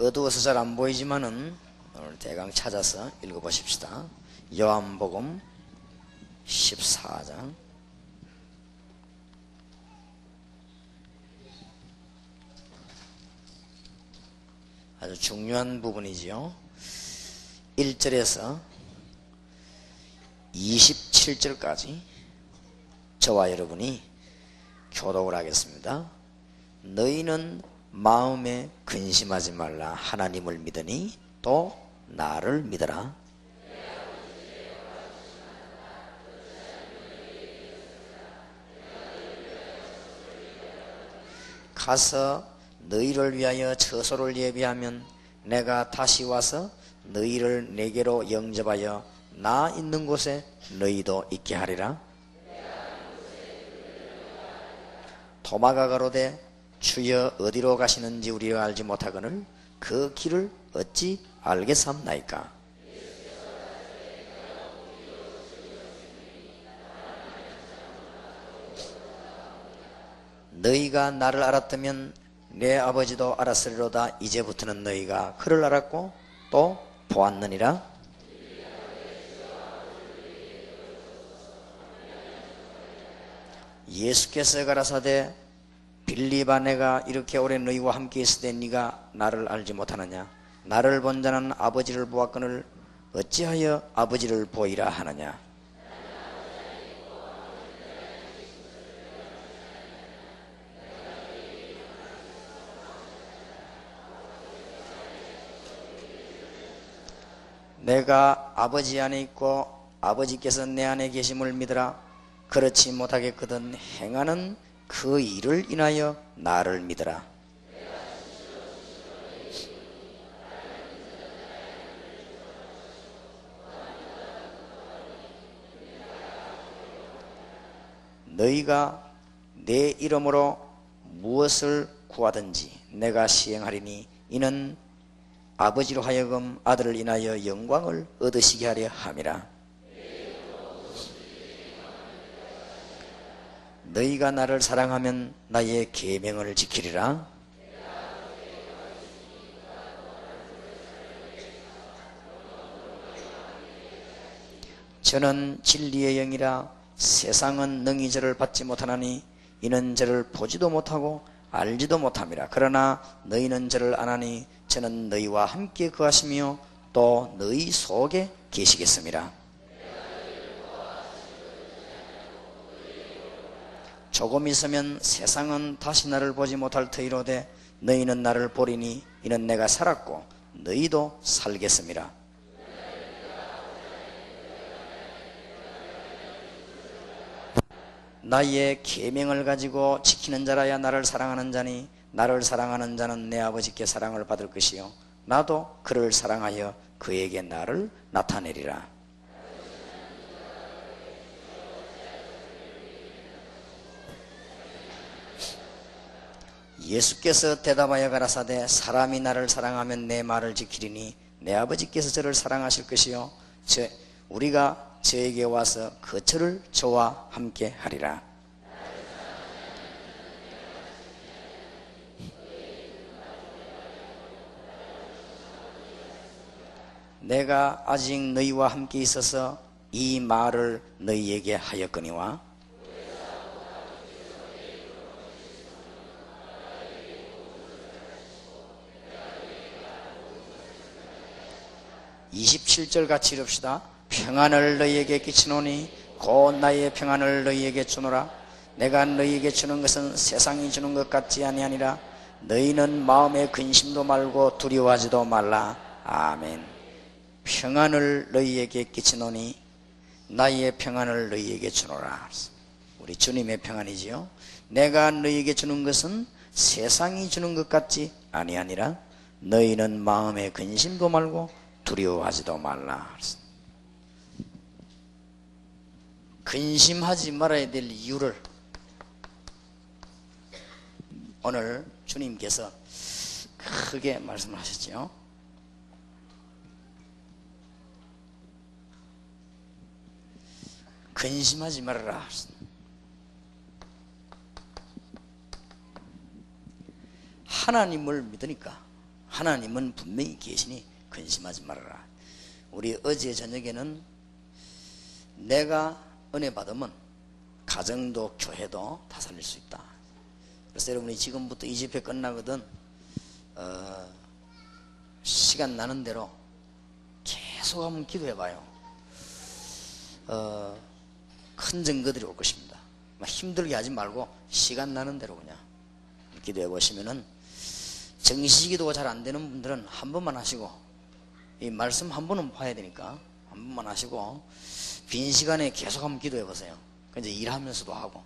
어두워서 잘 안 보이지만은 오늘 대강 찾아서 읽어보십시다. 요한복음 14장 아주 중요한 부분이지요. 1절에서 27절까지 저와 여러분이 교독을 하겠습니다. 너희는 마음에 근심하지 말라 하나님을 믿으니 또 나를 믿어라. 가서 너희를 위하여 처소를 예비하면 내가 다시 와서 너희를 내게로 영접하여 나 있는 곳에 너희도 있게 하리라. 도마가 가로되 주여 어디로 가시는지 우리가 알지 못하거늘 그 길을 어찌 알겠삼나이까? 너희가 나를 알았다면 내 아버지도 알았으리로다. 이제부터는 너희가 그를 알았고 또 보았느니라. 예수께서 가라사대 빌리바 내가 이렇게 오래 너희와 함께 있을 때 네가 나를 알지 못하느냐? 나를 본 자는 아버지를 보았거늘 어찌하여 아버지를 보이라 하느냐? 내가 아버지 안에 있고 아버지께서 내 안에 계심을 믿으라. 그렇지 못하겠거든 행하는 그 일을 인하여 나를 믿으라 너희가 내 이름으로 무엇을 구하든지 내가 시행하리니 이는 아버지로 하여금 아들을 인하여 영광을 얻으시게 하려 함이라. 너희가 나를 사랑하면 나의 계명을 지키리라. 저는 진리의 영이라 세상은 능히 저를 받지 못하나니 이는 저를 보지도 못하고 알지도 못함이라. 그러나 너희는 저를 아나니 저는 너희와 함께 거하시며 또 너희 속에 계시겠습니다. 조금 있으면 세상은 다시 나를 보지 못할 터이로되 너희는 나를 보리니 이는 내가 살았고 너희도 살겠습니다. 나의 계명을 가지고 지키는 자라야 나를 사랑하는 자니 나를 사랑하는 자는 내 아버지께 사랑을 받을 것이요 나도 그를 사랑하여 그에게 나를 나타내리라. 예수께서 대답하여 가라사대 사람이 나를 사랑하면 내 말을 지키리니 내 아버지께서 저를 사랑하실 것이요 저 우리가 저에게 와서 거처를 저와 함께 하리라. 내가 아직 너희와 함께 있어서 이 말을 너희에게 하였거니와 27절 같이 읽읍시다. 평안을 너희에게 끼치노니 곧 나의 평안을 너희에게 주노라. 내가 너희에게 주는 것은 세상이 주는 것 같지 아니하니라. 너희는 마음에 근심도 말고 두려워하지도 말라. 아멘. 평안을 너희에게 끼치노니 나의 평안을 너희에게 주노라. 우리 주님의 평안이지요. 내가 너희에게 주는 것은 세상이 주는 것 같지 아니하니라. 너희는 마음에 근심도 말고 두려워하지도 말라. 근심하지 말아야 될 이유를 오늘 주님께서 크게 말씀하셨죠. 근심하지 말아라. 하나님을 믿으니까 하나님은 분명히 계시니 근심하지 말아라. 우리 어제 저녁에는 내가 은혜 받으면 가정도 교회도 다 살릴 수 있다. 그래서 여러분이 지금부터 이 집회 끝나거든 어, 시간 나는 대로 계속 한번 기도해봐요. 어, 큰 증거들이 올 것입니다. 막 힘들게 하지 말고 시간 나는 대로 그냥 기도해 보시면은 정시기도가 잘 안 되는 분들은 한 번만 하시고 이 말씀 한 번은 봐야 되니까 한 번만 하시고 빈 시간에 계속 한번 기도해 보세요. 이제 일하면서도 하고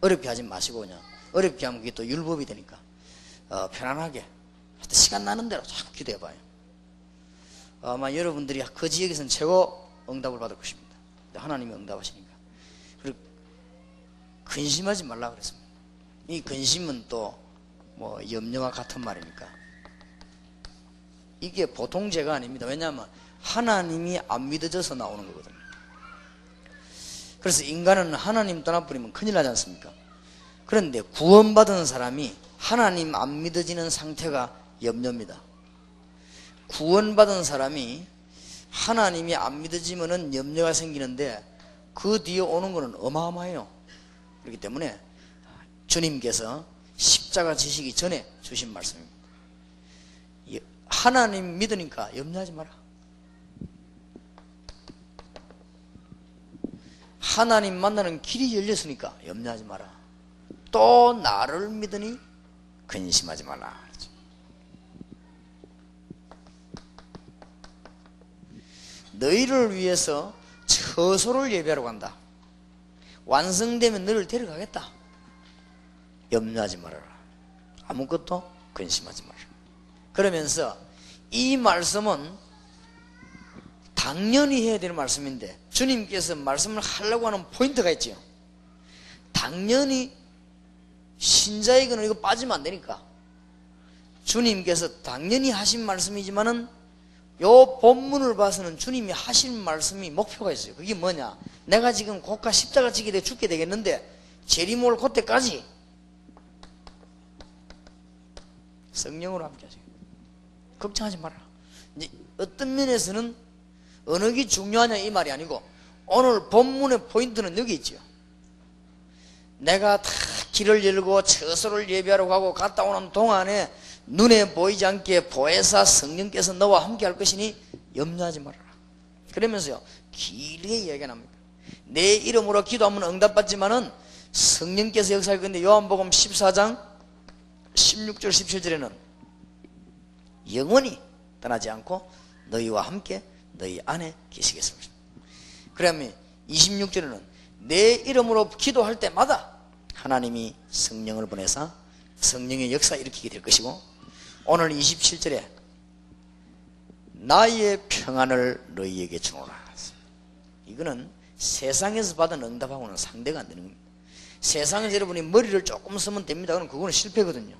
어렵게 하지 마시고 그냥 어렵게 하면 그게 또 율법이 되니까 어, 편안하게 하여튼 시간 나는 대로 자꾸 기도해 봐요. 아마 여러분들이 그 지역에서는 최고 응답을 받을 것입니다. 하나님이 응답하시니까. 그리고 근심하지 말라 그랬습니다. 이 근심은 또 뭐 염려와 같은 말이니까. 이게 보통 죄가 아닙니다. 왜냐하면 하나님이 안 믿어져서 나오는 거거든요. 그래서 인간은 하나님 떠나버리면 큰일 나지 않습니까? 그런데 구원받은 사람이 하나님 안 믿어지는 상태가 염려입니다. 구원받은 사람이 하나님이 안 믿어지면은 염려가 생기는데 그 뒤에 오는 것은 어마어마해요. 그렇기 때문에 주님께서 십자가 지시기 전에 주신 말씀입니다. 하나님 믿으니까 염려하지 마라. 하나님 만나는 길이 열렸으니까 염려하지 마라. 또 나를 믿으니 근심하지 말라. 너희를 위해서 처소를 예배하러 간다. 완성되면 너를 데려가겠다. 염려하지 말아라. 아무것도 근심하지 말아라. 그러면서 이 말씀은 당연히 해야 되는 말씀인데 주님께서 말씀을 하려고 하는 포인트가 있죠. 당연히 신자에게는 이거 빠지면 안 되니까 주님께서 당연히 하신 말씀이지만은 요 본문을 봐서는 주님이 하신 말씀이 목표가 있어요. 그게 뭐냐? 내가 지금 고가 십자가 지게 돼 죽게 되겠는데 재림올 그때까지 성령으로 함께 하세요. 걱정하지 마라. 이제 어떤 면에서는 어느 게 중요하냐 이 말이 아니고 오늘 본문의 포인트는 여기 있죠. 내가 다 길을 열고 처소를 예배하러 가고 갔다 오는 동안에 눈에 보이지 않게 보혜사 성령께서 너와 함께 할 것이니 염려하지 말아라. 그러면서요, 길게 이야기가 납니다. 내 이름으로 기도하면 응답받지만은 성령께서 역사할 건데 요한복음 14장 16절 17절에는 영원히 떠나지 않고 너희와 함께 너희 안에 계시겠습니다. 그러면 26절에는 내 이름으로 기도할 때마다 하나님이 성령을 보내서 성령의 역사 일으키게 될 것이고 오늘 27절에 나의 평안을 너희에게 주노라. 이거는 세상에서 받은 응답하고는 상대가 안 되는 겁니다. 세상에서 여러분이 머리를 조금 쓰면 됩니다. 그럼 그거는 실패거든요.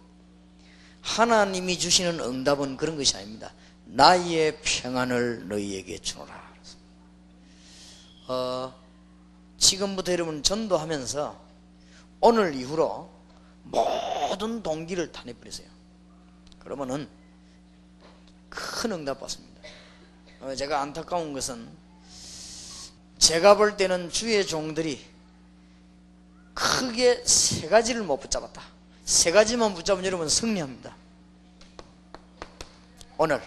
하나님이 주시는 응답은 그런 것이 아닙니다. 나의 평안을 너희에게 주노라. 어, 지금부터 여러분 전도하면서 오늘 이후로 모든 동기를 다 내버리세요. 그러면은 큰 응답 받습니다. 어, 제가 안타까운 것은 제가 볼 때는 주의 종들이 크게 세 가지를 못 붙잡았다. 세 가지만 붙잡으면 여러분 승리합니다. 오늘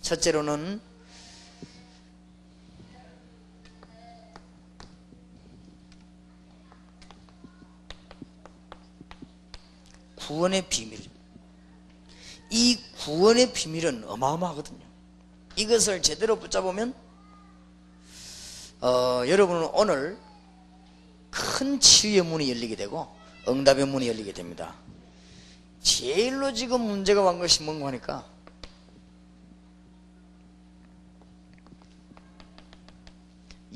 첫째로는 구원의 비밀. 이 구원의 비밀은 어마어마하거든요. 이것을 제대로 붙잡으면 어, 여러분은 오늘 큰 치유의 문이 열리게 되고 응답의 문이 열리게 됩니다. 제일로 지금 문제가 온 것이 뭔가 하니까?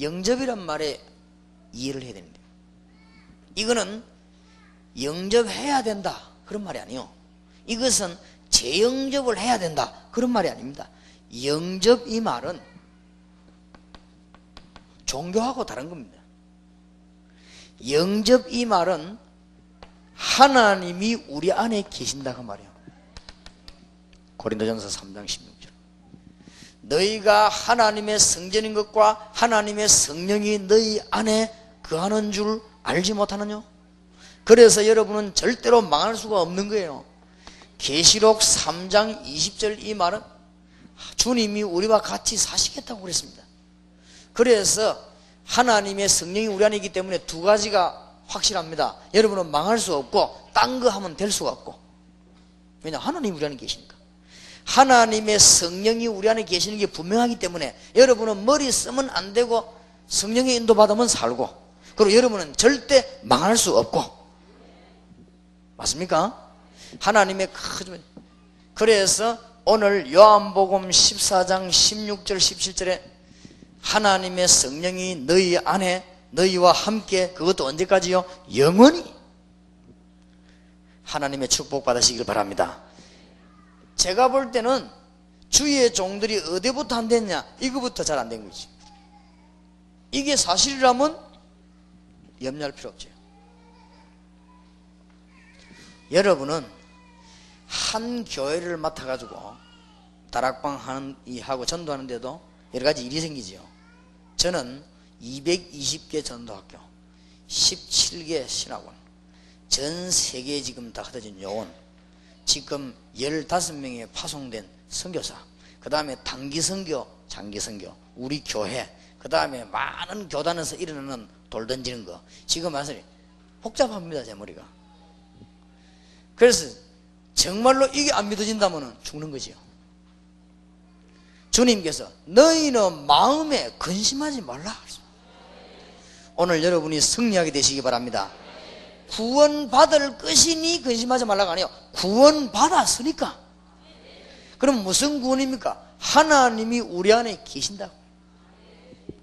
영접이란 말에 이해를 해야 되는데 이거는 영접해야 된다. 그런 말이 아니요. 이것은 재영접을 해야 된다. 그런 말이 아닙니다. 영접 이 말은 종교하고 다른 겁니다. 영접 이 말은 하나님이 우리 안에 계신다 그 말이에요 고린도전서 3장 16절. 너희가 하나님의 성전인 것과 하나님의 성령이 너희 안에 거하는 줄 알지 못하느냐? 그래서 여러분은 절대로 망할 수가 없는 거예요. 계시록 3장 20절 이 말은 주님이 우리와 같이 사시겠다고 그랬습니다. 그래서 하나님의 성령이 우리 안에 있기 때문에 두 가지가 확실합니다. 여러분은 망할 수 없고 딴 거 하면 될 수가 없고 왜냐 하나님이 우리 안에 계시니까 하나님의 성령이 우리 안에 계시는 게 분명하기 때문에 여러분은 머리 쓰면 안 되고 성령의 인도받으면 살고 그리고 여러분은 절대 망할 수 없고 맞습니까? 하나님의 큰 그래서 오늘 요한복음 14장 16절 17절에 하나님의 성령이 너희 안에 너희와 함께 그것도 언제까지요? 영원히 하나님의 축복 받으시길 바랍니다. 제가 볼 때는 주위의 종들이 어디부터 안 됐냐? 이거부터 잘 안 된 거지. 이게 사실이라면 염려할 필요 없죠. 여러분은 한 교회를 맡아가지고 다락방 하는, 이 하고 전도하는데도 여러 가지 일이 생기지요. 저는 220개 전도학교, 17개 신학원, 전 세계에 지금 다 흩어진 요원, 지금 15명의 파송된 선교사, 그 다음에 단기 선교, 장기 선교, 우리 교회, 그 다음에 많은 교단에서 일어나는 돌 던지는 거. 지금 말씀이 복잡합니다, 제 머리가. 그래서 정말로 이게 안 믿어진다면 죽는 거지요. 주님께서 너희는 마음에 근심하지 말라. 오늘 여러분이 승리하게 되시기 바랍니다. 구원받을 것이니 근심하지 말라가 아니에요. 구원받았으니까. 그럼 무슨 구원입니까? 하나님이 우리 안에 계신다고.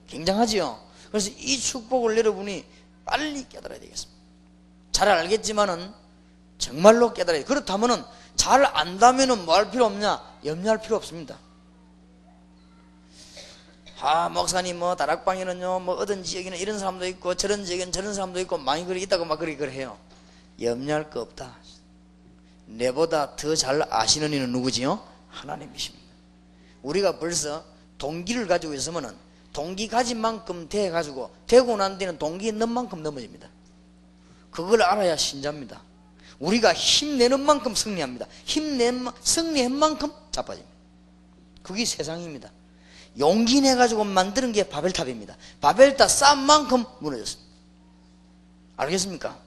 굉장하지요? 그래서 이 축복을 여러분이 빨리 깨달아야 되겠습니다. 잘 알겠지만은 정말로 깨달아야 돼. 그렇다면은 잘 안다면은 뭐 할 필요 없냐? 염려할 필요 없습니다. 아 목사님 뭐 다락방에는요 뭐 어떤 지역에는 이런 사람도 있고 저런 지역에는 저런 사람도 있고 많이 그리 있다고 막 그리 그래 해요. 염려할 거 없다. 내보다 더 잘 아시는 이는 누구지요? 하나님이십니다. 우리가 벌써 동기를 가지고 있으면은 동기 가진 만큼 돼 가지고 되고 난 뒤는 동기 있는 만큼 넘어집니다. 그걸 알아야 신자입니다. 우리가 힘내는 만큼 승리합니다. 힘낸 승리한 만큼 자빠집니다. 그게 세상입니다 용기 내가지고 만드는 게 바벨탑입니다. 바벨탑 쌓은 만큼 무너졌습니다. 알겠습니까?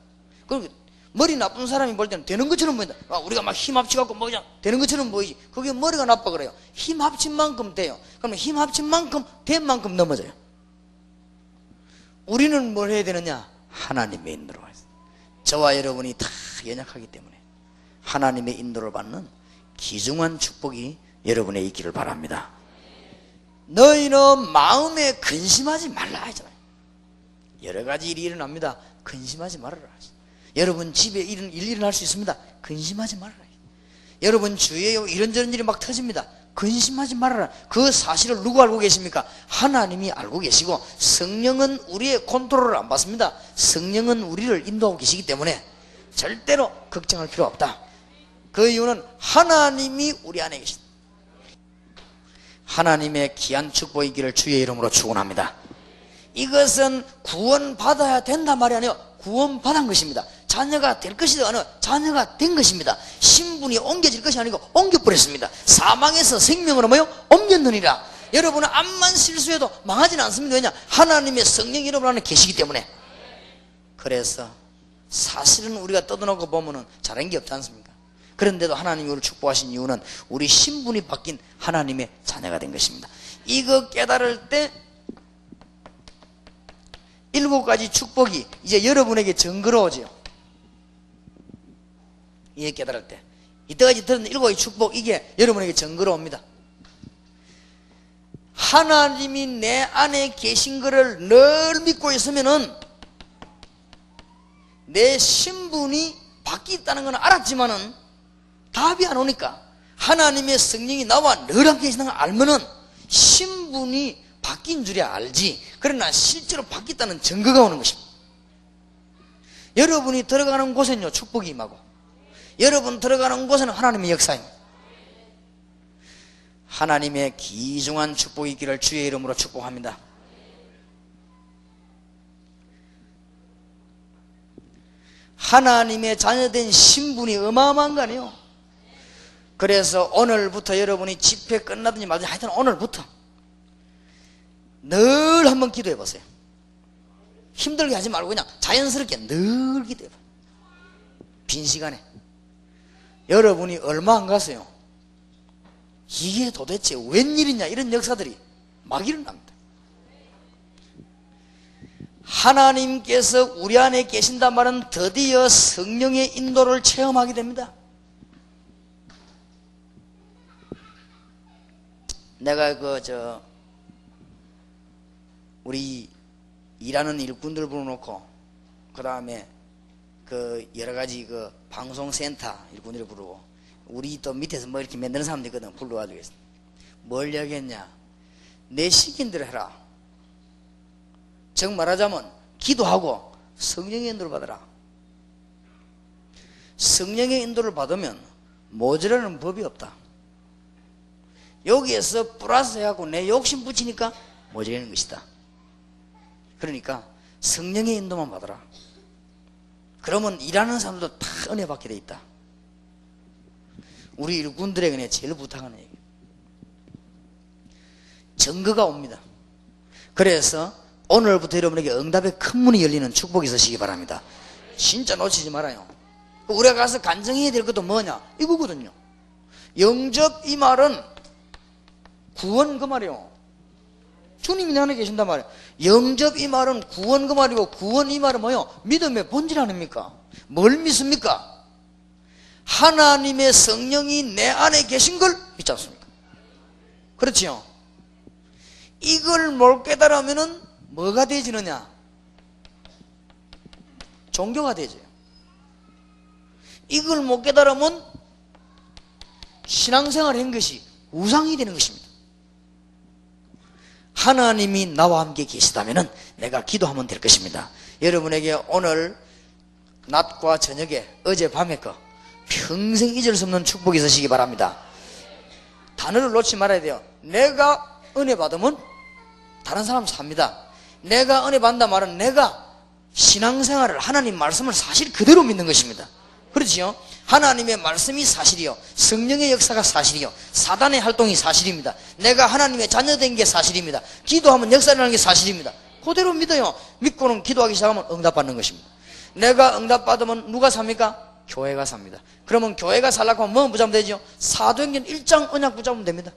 그럼 머리 나쁜 사람이 볼 때는 되는 것처럼 보인다. 아, 우리가 막 힘 합치갖고 뭐냐 되는 것처럼 보이지. 그게 머리가 나빠 그래요. 힘 합친 만큼 돼요. 그러면 힘 합친 만큼 된 만큼 넘어져요. 우리는 뭘 해야 되느냐? 하나님의 인도로 저와 여러분이 다 연약하기 때문에 하나님의 인도를 받는 기중한 축복이 여러분의 있기를 바랍니다. 너희는 마음에 근심하지 말라 하잖아요. 여러 가지 일이 일어납니다. 근심하지 말아라. 여러분 집에 일, 일 일어날 수 있습니다. 근심하지 말아라. 여러분 주위에 이런저런 일이 막 터집니다. 근심하지 말아라. 그 사실을 누구 알고 계십니까? 하나님이 알고 계시고 성령은 우리의 컨트롤을 안 받습니다. 성령은 우리를 인도하고 계시기 때문에 절대로 걱정할 필요 없다. 그 이유는 하나님이 우리 안에 계신다. 하나님의 귀한 축복이기를 주의 이름으로 축원합니다. 이것은 구원받아야 된단 말이 아니에요. 구원받은 것입니다. 자녀가 될 것이다. 아니 자녀가 된 것입니다. 신분이 옮겨질 것이 아니고 옮겨버렸습니다. 사망에서 생명으로 뭐요? 옮겼느니라. 여러분은 암만 실수해도 망하지는 않습니다. 왜냐? 하나님의 성령 여러분 안에 계시기 때문에. 그래서 사실은 우리가 떠들어놓고 보면은 잘한 게 없지 않습니까? 그런데도 하나님이 우리를 축복하신 이유는 우리 신분이 바뀐 하나님의 자녀가 된 것입니다. 이거 깨달을 때 일곱 가지 축복이 이제 여러분에게 정그러워져요. 이게 깨달을 때. 이때까지 들은 일곱 가지 축복, 이게 여러분에게 정그러웁니다. 하나님이 내 안에 계신 것을 늘 믿고 있으면은 내 신분이 바뀌었다는 건 알았지만은 답이 안 오니까 하나님의 성령이 나와 늘 함께 계시는 걸 알면은 신분이 바뀐 줄이야 알지. 그러나 실제로 바뀌었다는 증거가 오는 것입니다. 여러분이 들어가는 곳은요 축복이 임하고 여러분 들어가는 곳은 하나님의 역사입니다. 하나님의 귀중한 축복이 있기를 주의 이름으로 축복합니다. 하나님의 자녀된 신분이 어마어마한 거 아니에요? 그래서 오늘부터 여러분이 집회 끝나든지 말든지 하여튼 오늘부터 늘 한번 기도해 보세요. 힘들게 하지 말고 그냥 자연스럽게 늘 기도해 봐. 빈 시간에. 여러분이 얼마 안 갔어요. 이게 도대체 웬일이냐 이런 역사들이 막 일어납니다. 하나님께서 우리 안에 계신단 말은 드디어 성령의 인도를 체험하게 됩니다. 내가 그 저 우리 일하는 일꾼들 불러놓고 그 다음에 그 여러 가지 그 방송센터 일꾼들 부르고 우리 또 밑에서 뭐 이렇게 만드는 사람들 있거든 불러가지고 뭘 이야기했냐? 내 시킨 대로 해라. 즉 말하자면 기도하고 성령의 인도를 받아라. 성령의 인도를 받으면 모자라는 법이 없다 여기에서 플러스 해갖고 내 욕심 붙이니까 모자라는 것이다. 그러니까 성령의 인도만 받아라. 그러면 일하는 사람도 다 은혜 받게 돼 있다. 우리 일꾼들에게 제일 부탁하는 얘기. 증거가 옵니다. 그래서 오늘부터 여러분에게 응답의 큰 문이 열리는 축복이 있으시기 바랍니다. 진짜 놓치지 말아요. 우리가 가서 간증해야 될 것도 뭐냐? 이거거든요. 영접 이 말은 구원 그 말이요 주님이 내 안에 계신단 말이에요 영접 이 말은 구원 그 말이고 구원 이 말은 뭐요 믿음의 본질 아닙니까 뭘 믿습니까 하나님의 성령이 내 안에 계신 걸 믿지 않습니까? 그렇지요? 이걸 못 깨달으면은 뭐가 되지느냐? 종교가 되죠. 이걸 못 깨달으면 신앙생활 한 것이 우상이 되는 것입니다. 하나님이 나와 함께 계시다면 내가 기도하면 될 것입니다. 여러분에게 오늘 낮과 저녁에 어젯밤에 거 평생 잊을 수 없는 축복이 있으시기 바랍니다. 단어를 놓지 말아야 돼요. 내가 은혜 받으면 다른 사람 삽니다. 내가 은혜 받는다 말은 내가 신앙생활을 하나님 말씀을 사실 그대로 믿는 것입니다. 그렇지요? 하나님의 말씀이 사실이요. 성령의 역사가 사실이요. 사단의 활동이 사실입니다. 내가 하나님의 자녀된 게 사실입니다. 기도하면 역사라는 게 사실입니다. 그대로 믿어요. 믿고는 기도하기 시작하면 응답받는 것입니다. 내가 응답받으면 누가 삽니까? 교회가 삽니다. 그러면 교회가 살라고 하면 뭐 붙잡으면 되죠? 사도행전 1장 언약 붙잡으면 됩니다.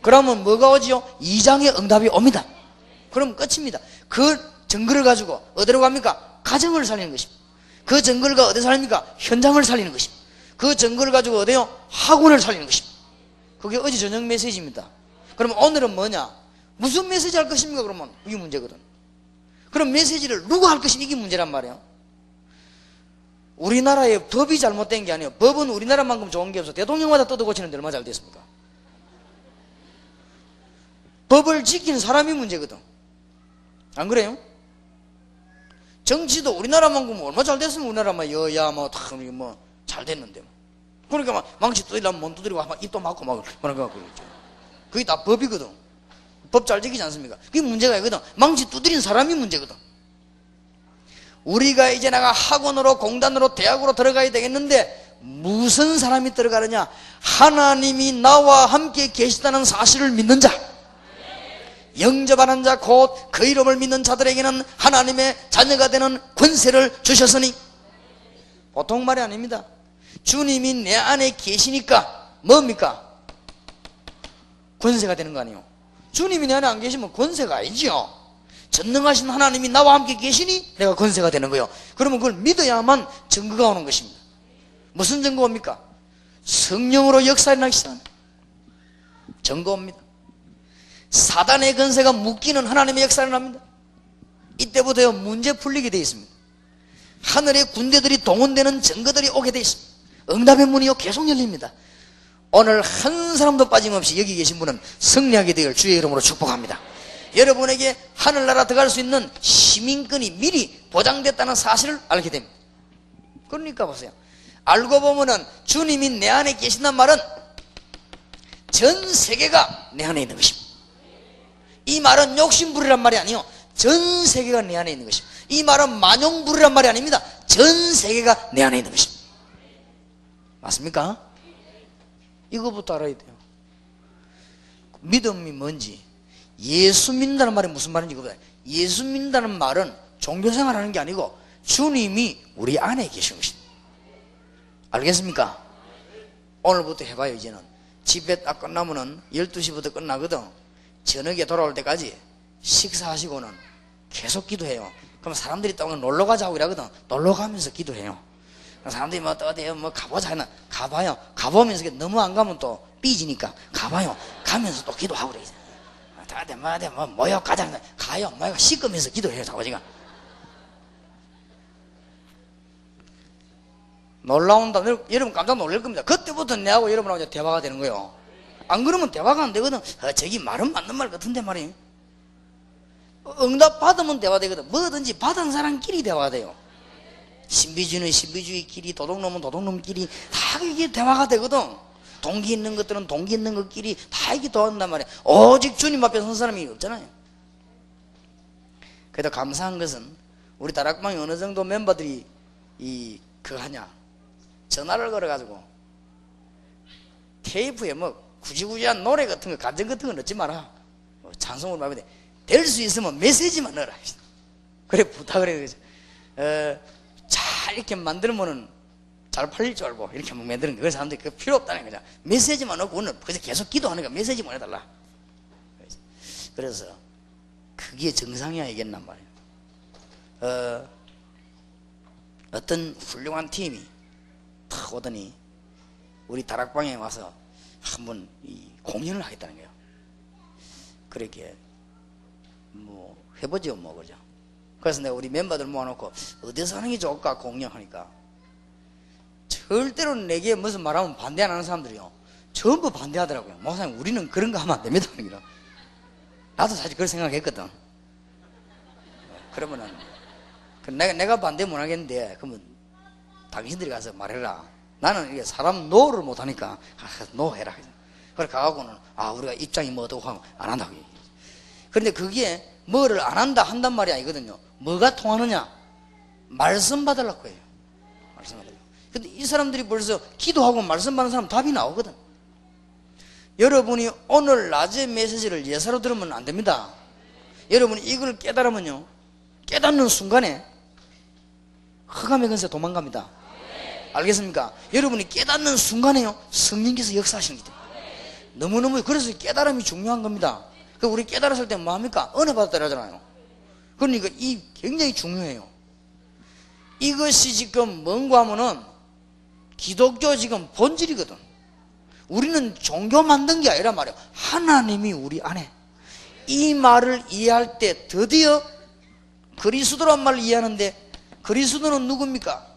그러면 뭐가 오지요? 2장의 응답이 옵니다. 그럼 끝입니다. 그 증거를 가지고 어디로 갑니까? 가정을 살리는 것입니다. 그 증거가 어디 살립니까? 현장을 살리는 것입니다. 그 증거를 가지고 어디요? 학원을 살리는 것입니다. 그게 어제 저녁 메시지입니다. 그러면 오늘은 뭐냐? 무슨 메시지 할 것입니까? 그러면 이게 문제거든. 그럼 메시지를 누가 할 것이 이게 문제란 말이에요. 우리나라의 법이 잘못된 게 아니에요. 법은 우리나라만큼 좋은 게 없어. 대통령마다 뜯어 고치는데 얼마나 잘 됐습니까? 법을 지키는 사람이 문제거든. 안 그래요? 정치도 우리나라만큼 얼마 잘 됐으면 우리나라만 여야 뭐다뭐잘 됐는데 뭐. 그러니까 막 망치 두드리려면 못 두드리고 막 입도 막고 막 그러니까 그러죠. 그게 다 법이거든. 법 잘 지키지 않습니까? 그게 문제가 있거든. 망치 두드린 사람이 문제거든. 우리가 이제 내가 학원으로 공단으로 대학으로 들어가야 되겠는데 무슨 사람이 들어가느냐? 하나님이 나와 함께 계시다는 사실을 믿는 자. 영접하는 자, 곧 그 이름을 믿는 자들에게는 하나님의 자녀가 되는 권세를 주셨으니 보통 말이 아닙니다. 주님이 내 안에 계시니까 뭡니까? 권세가 되는 거 아니에요. 주님이 내 안에 안 계시면 권세가 아니죠. 전능하신 하나님이 나와 함께 계시니 내가 권세가 되는 거예요. 그러면 그걸 믿어야만 증거가 오는 것입니다. 무슨 증거입니까? 성령으로 역사에 나시다. 증거입니다. 사단의 권세가 묶이는 하나님의 역사를 합니다. 이때부터 문제 풀리게 되어 있습니다. 하늘의 군대들이 동원되는 증거들이 오게 되어 있습니다. 응답의 문이요 계속 열립니다. 오늘 한 사람도 빠짐없이 여기 계신 분은 승리하게 되길 주의 이름으로 축복합니다. 여러분에게 하늘나라 들어갈 수 있는 시민권이 미리 보장됐다는 사실을 알게 됩니다. 그러니까 보세요. 알고 보면은 주님이 내 안에 계신단 말은 전 세계가 내 안에 있는 것입니다. 이 말은 욕심부리란 말이 아니요. 전 세계가 내 안에 있는 것입니다. 이 말은 만용부리란 말이 아닙니다. 전 세계가 내 안에 있는 것입니다. 맞습니까? 이거부터 알아야 돼요. 믿음이 뭔지, 예수 믿는다는 말이 무슨 말인지 그보다 예수 믿는다는 말은 종교생활 하는 게 아니고 주님이 우리 안에 계신 것입니다. 알겠습니까? 오늘부터 해봐요, 이제는. 집에 딱 끝나면은 12시부터 끝나거든. 저녁에 돌아올 때까지 식사하시고는 계속 기도해요. 그럼 사람들이 또 놀러 가자고 이러거든. 놀러 가면서 기도해요. 사람들이 뭐 어디에 뭐 가보자 하나 가봐요. 가보면서 너무 안 가면 또 삐지니까 가봐요. 가면서 또 기도하고 그래. 다들 뭐하대 뭐 모여 가자 가요. 뭐야 씻으면서 기도해요. 자고지가 놀라운다. 여러분 깜짝 놀랄 겁니다. 그때부터 내하고 여러분하고 대화가 되는 거예요. 안 그러면 대화가 안 되거든. 어, 저기 말은 맞는 말 같은데 말이에요. 응답 받으면 대화 되거든. 뭐든지 받은 사람끼리 대화가 돼요. 신비주의는 신비주의끼리, 도둑놈은 도둑놈끼리 다 이게 대화가 되거든. 동기 있는 것들은 동기 있는 것끼리 다 이게 도와준단 말이야. 오직 주님 앞에 선 사람이 없잖아요. 그래도 감사한 것은 우리 다락방에 어느 정도 멤버들이 이, 그 하냐. 전화를 걸어가지고 테이프에 뭐 구지구지한 노래 같은 거, 감정 같은 거 넣지 마라. 뭐 찬송을 말하면 될수 있으면 메시지만 넣어라. 그래 부탁을 해요. 어, 잘 이렇게 만들면은 잘 팔릴 줄 알고 이렇게 막 만드는 그 사람들이 그 필요 없다는 거죠. 메시지만 넣고 오늘 그래서 계속 기도하는 거 메시지만 해달라. 그래서 그게 정상이야 이겠난 말이에요. 어, 어떤 훌륭한 팀이 탁 오더니 우리 다락방에 와서 한번 공연을 하겠다는 거예요. 그렇게 뭐 해보죠 뭐 그죠. 그래서 내가 우리 멤버들 모아놓고 어디서 하는 게 좋을까 공연하니까 절대로 내게 무슨 말하면 반대 안 하는 사람들이요. 전부 반대하더라고요. 목사님 우리는 그런 거 하면 안 됩니다. 나도 사실 그런 생각했거든. 그러면은 그 내가 내가 반대 못 하겠는데 그러면 당신들이 가서 말해라. 나는 이게 사람 no를 못하니까 아, no 해라. 그래 가갖고는 아 우리가 입장이 뭐 어떻고 하고 안 한다고 그런데 그게 뭐를 안 한다 한단 말이 아니거든요. 뭐가 통하느냐? 말씀 받으려고 해요. 말씀 받으려고. 근데 이 사람들이 벌써 기도하고 말씀 받는 사람 답이 나오거든. 여러분이 오늘 낮에 메시지를 예사로 들으면 안 됩니다. 여러분이 이걸 깨달으면요. 깨닫는 순간에 흑암의 근세 도망갑니다. 알겠습니까? 여러분이 깨닫는 순간에요. 성령께서 역사하시는 게 됩니다. 너무너무 그래서 깨달음이 중요한 겁니다. 그 우리 깨달았을 때 뭐합니까? 은혜 받았다 하잖아요. 그러니까 이 굉장히 중요해요. 이것이 지금 뭔가 하면은 기독교 지금 본질이거든. 우리는 종교 만든 게 아니라 말이야. 하나님이 우리 안에 이 말을 이해할 때 드디어 그리스도란 말을 이해하는데 그리스도는 누굽니까?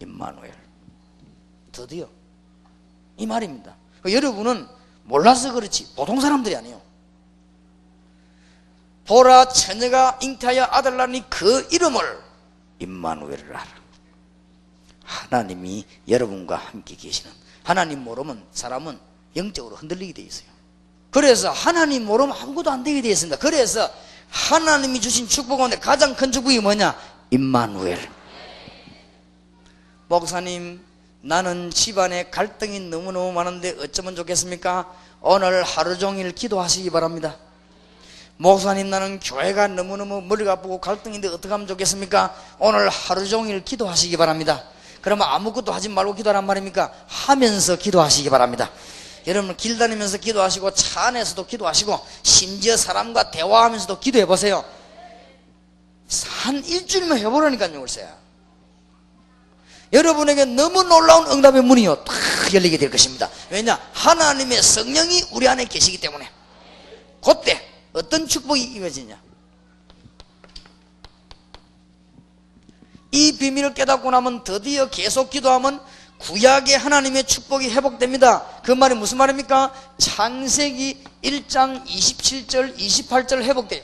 임마누엘. 드디어 이 말입니다. 그러니까 여러분은 몰라서 그렇지 보통 사람들이 아니에요. 보라 처녀가 잉태하여 아들 낳으니 그 이름을 임마누엘을 하라. 하나님이 여러분과 함께 계시는 하나님 모르면 사람은 영적으로 흔들리게 되어 있어요. 그래서 하나님 모르면 아무것도 안 되게 되어 있습니다. 그래서 하나님이 주신 축복 가운데 가장 큰 축복이 뭐냐? 임마누엘. 목사님, 나는 집안에 갈등이 너무너무 많은데 어쩌면 좋겠습니까? 오늘 하루 종일 기도하시기 바랍니다. 목사님 나는 교회가 너무너무 머리가 아프고 갈등인데 어떻게 하면 좋겠습니까? 오늘 하루 종일 기도하시기 바랍니다. 그러면 아무것도 하지 말고 기도하란 말입니까? 하면서 기도하시기 바랍니다. 여러분 길 다니면서 기도하시고 차 안에서도 기도하시고 심지어 사람과 대화하면서도 기도해 보세요. 한 일주일만 해보라니까요, 글쎄. 여러분에게 너무 놀라운 응답의 문이요, 탁 열리게 될 것입니다. 왜냐? 하나님의 성령이 우리 안에 계시기 때문에. 그때 어떤 축복이 이어지냐? 이 비밀을 깨닫고 나면 드디어 계속 기도하면 구약의 하나님의 축복이 회복됩니다. 그 말이 무슨 말입니까? 창세기 1장 27절, 28절 회복돼요.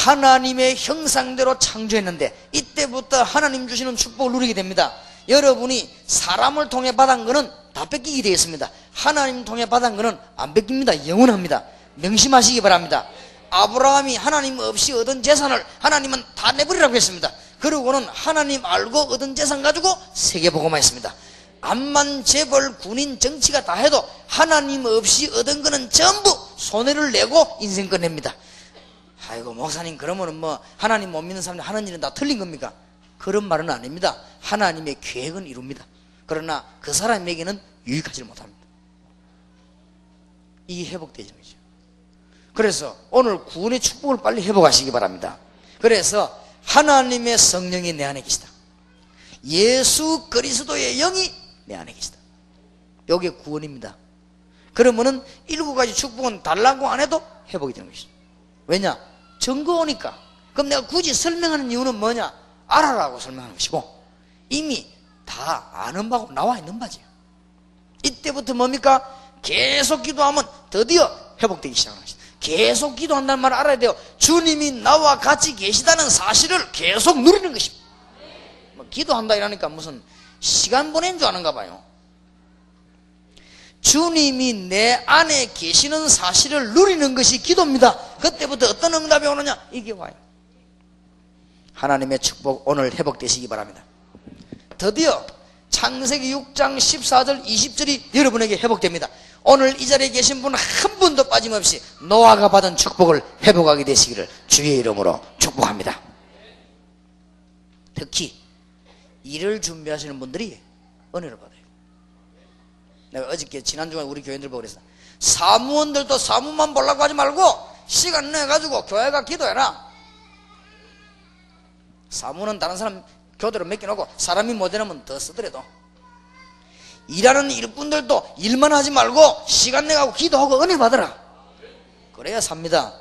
하나님의 형상대로 창조했는데 이때부터 하나님 주시는 축복을 누리게 됩니다. 여러분이 사람을 통해 받은 것은 다 뺏기게 되어 있습니다. 하나님 통해 받은 것은 안 뺏깁니다. 영원합니다. 명심하시기 바랍니다. 아브라함이 하나님 없이 얻은 재산을 하나님은 다 내버리라고 했습니다. 그러고는 하나님 알고 얻은 재산 가지고 세계복음화 했습니다. 암만 재벌 군인 정치가 다 해도 하나님 없이 얻은 거는 전부 손해를 내고 인생 끝냅니다. 아이고 목사님 그러면은 뭐 하나님 못 믿는 사람이 하는 일은 다 틀린 겁니까? 그런 말은 아닙니다. 하나님의 계획은 이룹니다. 그러나 그 사람에게는 유익하지 못합니다. 이게 회복되는 거죠. 그래서 오늘 구원의 축복을 빨리 회복하시기 바랍니다. 그래서 하나님의 성령이 내 안에 계시다. 예수 그리스도의 영이 내 안에 계시다. 이게 구원입니다. 그러면은 일곱 가지 축복은 달라고 안 해도 회복이 되는 것이죠. 왜냐? 증거 오니까. 그럼 내가 굳이 설명하는 이유는 뭐냐? 알아라고 설명하는 것이고 이미 다 아는 바고 나와 있는 바지요. 이때부터 뭡니까? 계속 기도하면 드디어 회복되기 시작하는 것이다. 계속 기도한다는 말을 알아야 돼요. 주님이 나와 같이 계시다는 사실을 계속 누리는 것입니다. 뭐 기도한다 이러니까 무슨 시간 보낸 줄 아는가 봐요. 주님이 내 안에 계시는 사실을 누리는 것이 기도입니다. 그때부터 어떤 응답이 오느냐? 이게 와요. 하나님의 축복 오늘 회복되시기 바랍니다. 드디어 창세기 6장 14절 20절이 여러분에게 회복됩니다. 오늘 이 자리에 계신 분 한 분도 빠짐없이 노아가 받은 축복을 회복하게 되시기를 주의 이름으로 축복합니다. 특히 일을 준비하시는 분들이 은혜를 받아요. 내가 어저께 지난주에 우리 교인들 보고 그랬어. 사무원들도 사무만 보려고 하지 말고 시간 내 가지고 교회가 기도해라. 사무는 다른 사람 교대로 맡겨놓고 사람이 모자라면 더 쓰더라도 일하는 일꾼들도 일만 하지 말고 시간 내 가고 기도하고 은혜 받으라. 그래야 삽니다.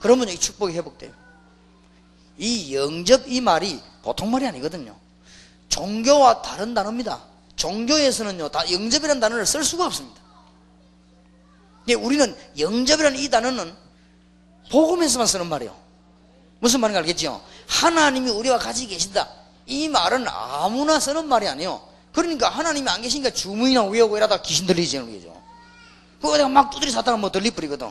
그러면 이 축복이 회복돼요. 이 영접 이 말이 보통 말이 아니거든요. 종교와 다른 단어입니다. 종교에서는요, 다 영접이라는 단어를 쓸 수가 없습니다. 근데 우리는 영접이라는 이 단어는 복음에서만 쓰는 말이에요. 무슨 말인지 알겠죠? 하나님이 우리와 같이 계신다. 이 말은 아무나 쓰는 말이 아니에요. 그러니까 하나님이 안 계시니까 주문이나 외우고 이러다 귀신 들리지는 거죠. 그거 내가 막 두드리 샀다가 뭐 들리버리거든.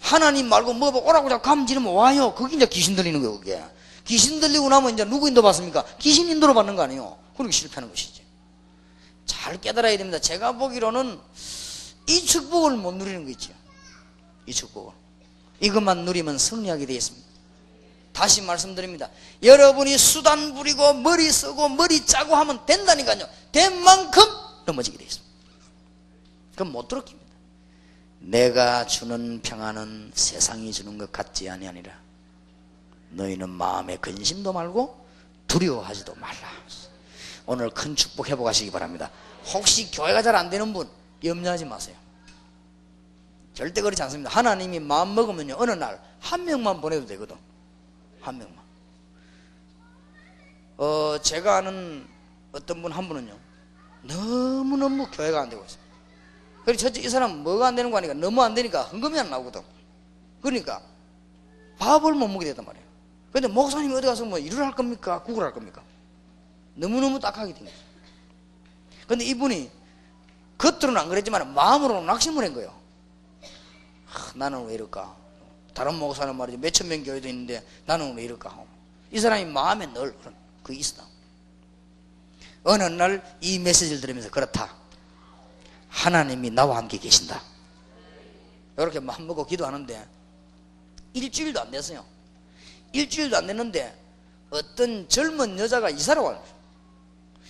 하나님 말고 뭐 오라고 자꾸 가면 지르면 와요. 그게 이제 귀신 들리는 거예요, 그게. 귀신 들리고 나면 이제 누구 인도 받습니까? 귀신 인도로 받는 거 아니에요. 그러니 실패하는 것이지. 잘 깨달아야 됩니다. 제가 보기로는 이 축복을 못 누리는 거 있죠. 이 축복을. 이것만 누리면 승리하게 되어 있습니다. 다시 말씀드립니다. 여러분이 수단 부리고 머리 쓰고 머리 짜고 하면 된다니까요. 된 만큼 넘어지게 되어 있습니다. 그럼 못 들었습니다. 내가 주는 평안은 세상이 주는 것 같지 아니하니라. 너희는 마음에 근심도 말고 두려워하지도 말라. 오늘 큰 축복 회복하시기 바랍니다. 혹시 교회가 잘 안 되는 분 염려하지 마세요. 절대 그렇지 않습니다. 하나님이 마음 먹으면요 어느 날 한 명만 보내도 되거든. 한 명만. 어 제가 아는 어떤 분 한 분은요 너무 너무 교회가 안 되고 있어요. 그리고 첫째 이 사람 뭐가 안 되는 거 아니까 너무 안 되니까 헌금이 안 나오거든. 그러니까 밥을 못 먹게 됐단 말이에요. 근데 목사님이 어디 가서 뭐 일을 할 겁니까? 국을 할 겁니까? 너무너무 딱하게 된 거죠. 근데 이분이 겉으로는 안 그랬지만 마음으로는 낙심을 한 거예요. 하, 나는 왜 이럴까? 다른 목사는 말이죠. 몇천 명 교회도 있는데 나는 왜 이럴까? 이 사람이 마음에 늘 그런 그 있어. 어느 날 이 메시지를 들으면서 그렇다. 하나님이 나와 함께 계신다. 이렇게 마음 먹고 기도하는데 일주일도 안 됐어요. 일주일도 안 됐는데 어떤 젊은 여자가 이사를 와요.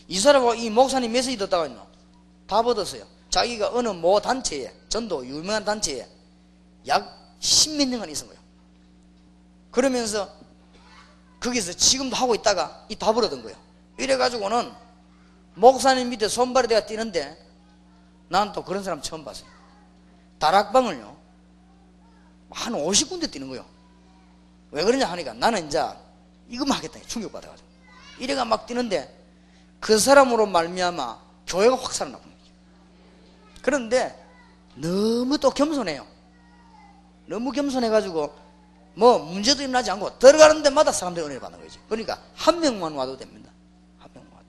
이사를 와, 이 목사님 메시지 듣다가 다 받았어요. 자기가 어느 모 단체에, 전도 유명한 단체에 약 십몇 년간 있은 거예요. 그러면서 거기서 지금도 하고 있다가 이 다 벌어든 거예요. 이래가지고는 목사님 밑에 손발이 내가 뛰는데 난 또 그런 사람 처음 봤어요. 다락방을요. 한 50군데 뛰는 거예요. 왜 그러냐 하니까 나는 이제 이것만 하겠다. 충격받아가지고. 이래가 막 뛰는데 그 사람으로 말미암아 교회가 확 살아나고 거죠. 그런데 너무 또 겸손해요. 너무 겸손해가지고 뭐 문제도 일어나지 않고 들어가는 데마다 사람들이 은혜를 받는 거죠. 그러니까 한 명만 와도 됩니다. 한 명만 와도.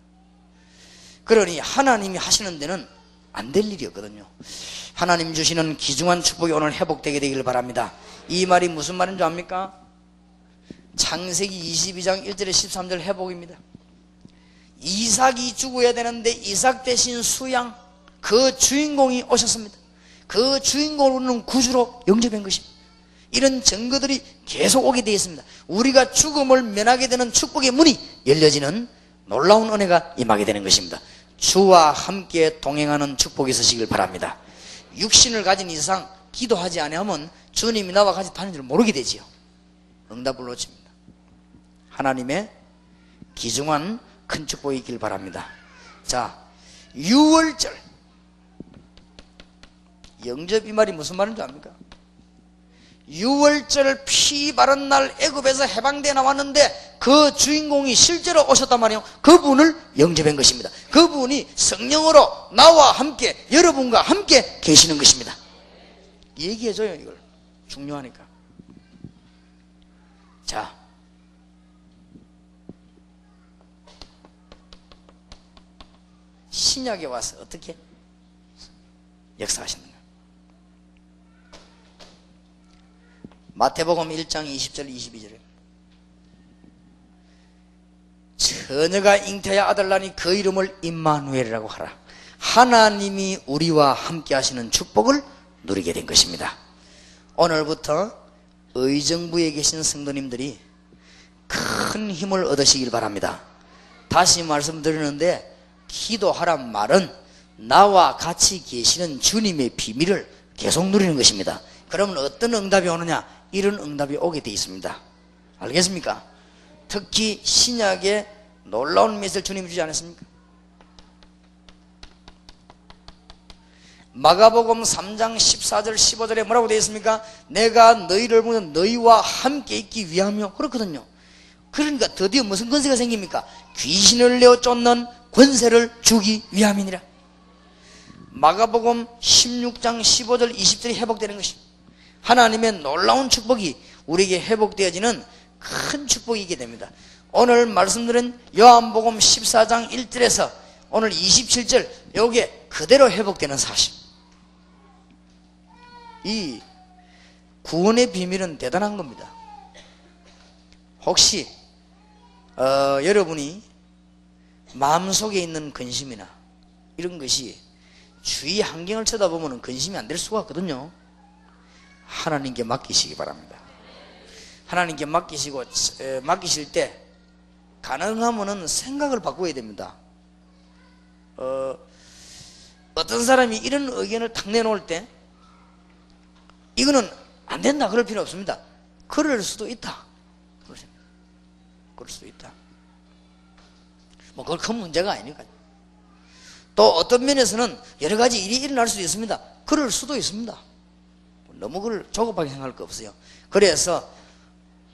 그러니 하나님이 하시는 데는 안 될 일이었거든요. 하나님 주시는 귀중한 축복이 오늘 회복되게 되기를 바랍니다. 이 말이 무슨 말인 줄 압니까? 창세기 22장 1절에 13절 회복입니다. 이삭이 죽어야 되는데 이삭 대신 수양 그 주인공이 오셨습니다. 그 주인공은 구주로 영접한 것입니다. 이런 증거들이 계속 오게 되어 있습니다. 우리가 죽음을 면하게 되는 축복의 문이 열려지는 놀라운 은혜가 임하게 되는 것입니다. 주와 함께 동행하는 축복이 있으시길 바랍니다. 육신을 가진 이상 기도하지 아니하면 주님이 나와 같이 다니는 줄 모르게 되지요. 응답을 놓칩니다. 하나님의 기중한 큰 축복이 있길 바랍니다. 자, 6월절. 영접 이 말이 무슨 말인지 압니까? 6월절 피 바른 날 애굽에서 해방돼 나왔는데 그 주인공이 실제로 오셨단 말이에요. 그분을 영접한 것입니다. 그분이 성령으로 나와 함께 여러분과 함께 계시는 것입니다. 얘기해줘요 이걸 중요하니까. 자, 신약에 와서 어떻게 역사하시는가? 마태복음 1장 20절 22절에 처녀가 잉태야 아들 나니 그 이름을 임마누엘이라고 하라. 하나님이 우리와 함께 하시는 축복을 누리게 된 것입니다. 오늘부터 의정부에 계신 성도님들이 큰 힘을 얻으시길 바랍니다. 다시 말씀드리는데 기도하란 말은 나와 같이 계시는 주님의 비밀을 계속 누리는 것입니다. 그러면 어떤 응답이 오느냐? 이런 응답이 오게 되어 있습니다. 알겠습니까? 특히 신약에 놀라운 메시지를 주님이 주지 않았습니까? 마가복음 3장 14절 15절에 뭐라고 되어 있습니까? 내가 너희를 보면 너희와 함께 있기 위하며 그렇거든요. 그러니까 드디어 무슨 권세가 생깁니까? 귀신을 내어 쫓는 권세를 주기 위함이니라. 마가복음 16장 15절 20절이 회복되는 것입니다. 하나님의 놀라운 축복이 우리에게 회복되어지는 큰 축복이게 됩니다. 오늘 말씀드린 요한복음 14장 1절에서 오늘 27절 요게 그대로 회복되는 사실. 이 구원의 비밀은 대단한 겁니다. 혹시 어, 여러분이 마음속에 있는 근심이나 이런 것이 주위 환경을 쳐다보면 근심이 안 될 수가 없거든요. 하나님께 맡기시기 바랍니다. 하나님께 맡기시고 에, 맡기실 때 가능하면은 생각을 바꿔야 됩니다. 어, 어떤 사람이 이런 의견을 탁 내놓을 때 이거는 안 된다 그럴 필요 없습니다. 그럴 수도 있다. 그럴 수도 있다. 뭐 그걸 큰 문제가 아니니까. 또 어떤 면에서는 여러 가지 일이 일어날 수도 있습니다. 그럴 수도 있습니다. 너무 그걸 조급하게 생각할 거 없어요. 그래서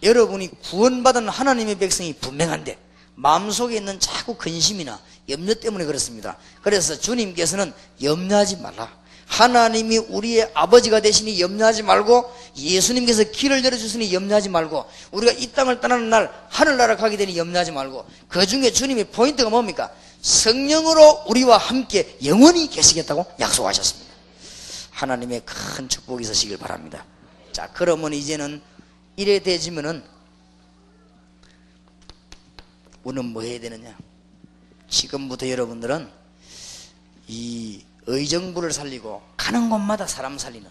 여러분이 구원받은 하나님의 백성이 분명한데 마음속에 있는 자꾸 근심이나 염려 때문에 그렇습니다. 그래서 주님께서는 염려하지 말라. 하나님이 우리의 아버지가 되시니 염려하지 말고 예수님께서 길을 열어주시니 염려하지 말고 우리가 이 땅을 떠나는 날 하늘나라 가게 되니 염려하지 말고 그 중에 주님의 포인트가 뭡니까? 성령으로 우리와 함께 영원히 계시겠다고 약속하셨습니다. 하나님의 큰 축복이 있으시길 바랍니다. 자, 그러면 이제는 이래 되지면은 우리는 뭐 해야 되느냐? 지금부터 여러분들은 이 의정부를 살리고 가는 곳마다 사람 살리는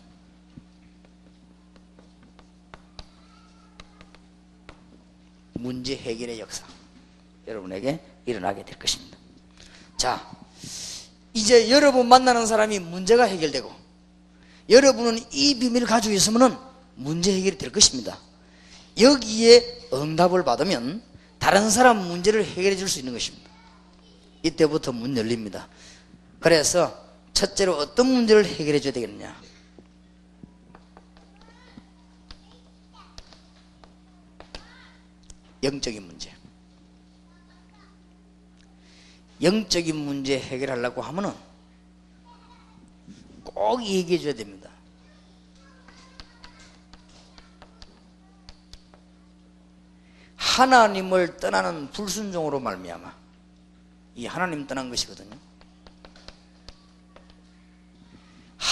문제 해결의 역사 여러분에게 일어나게 될 것입니다. 자, 이제 여러분 만나는 사람이 문제가 해결되고 여러분은 이 비밀을 가지고 있으면 문제 해결이 될 것입니다. 여기에 응답을 받으면 다른 사람 문제를 해결해 줄 수 있는 것입니다. 이때부터 문 열립니다. 그래서 첫째로 어떤 문제를 해결해 줘야 되겠느냐? 영적인 문제. 영적인 문제 해결하려고 하면은 꼭 얘기해 줘야 됩니다. 하나님을 떠나는 불순종으로 말미암아 이 하나님 떠난 것이거든요.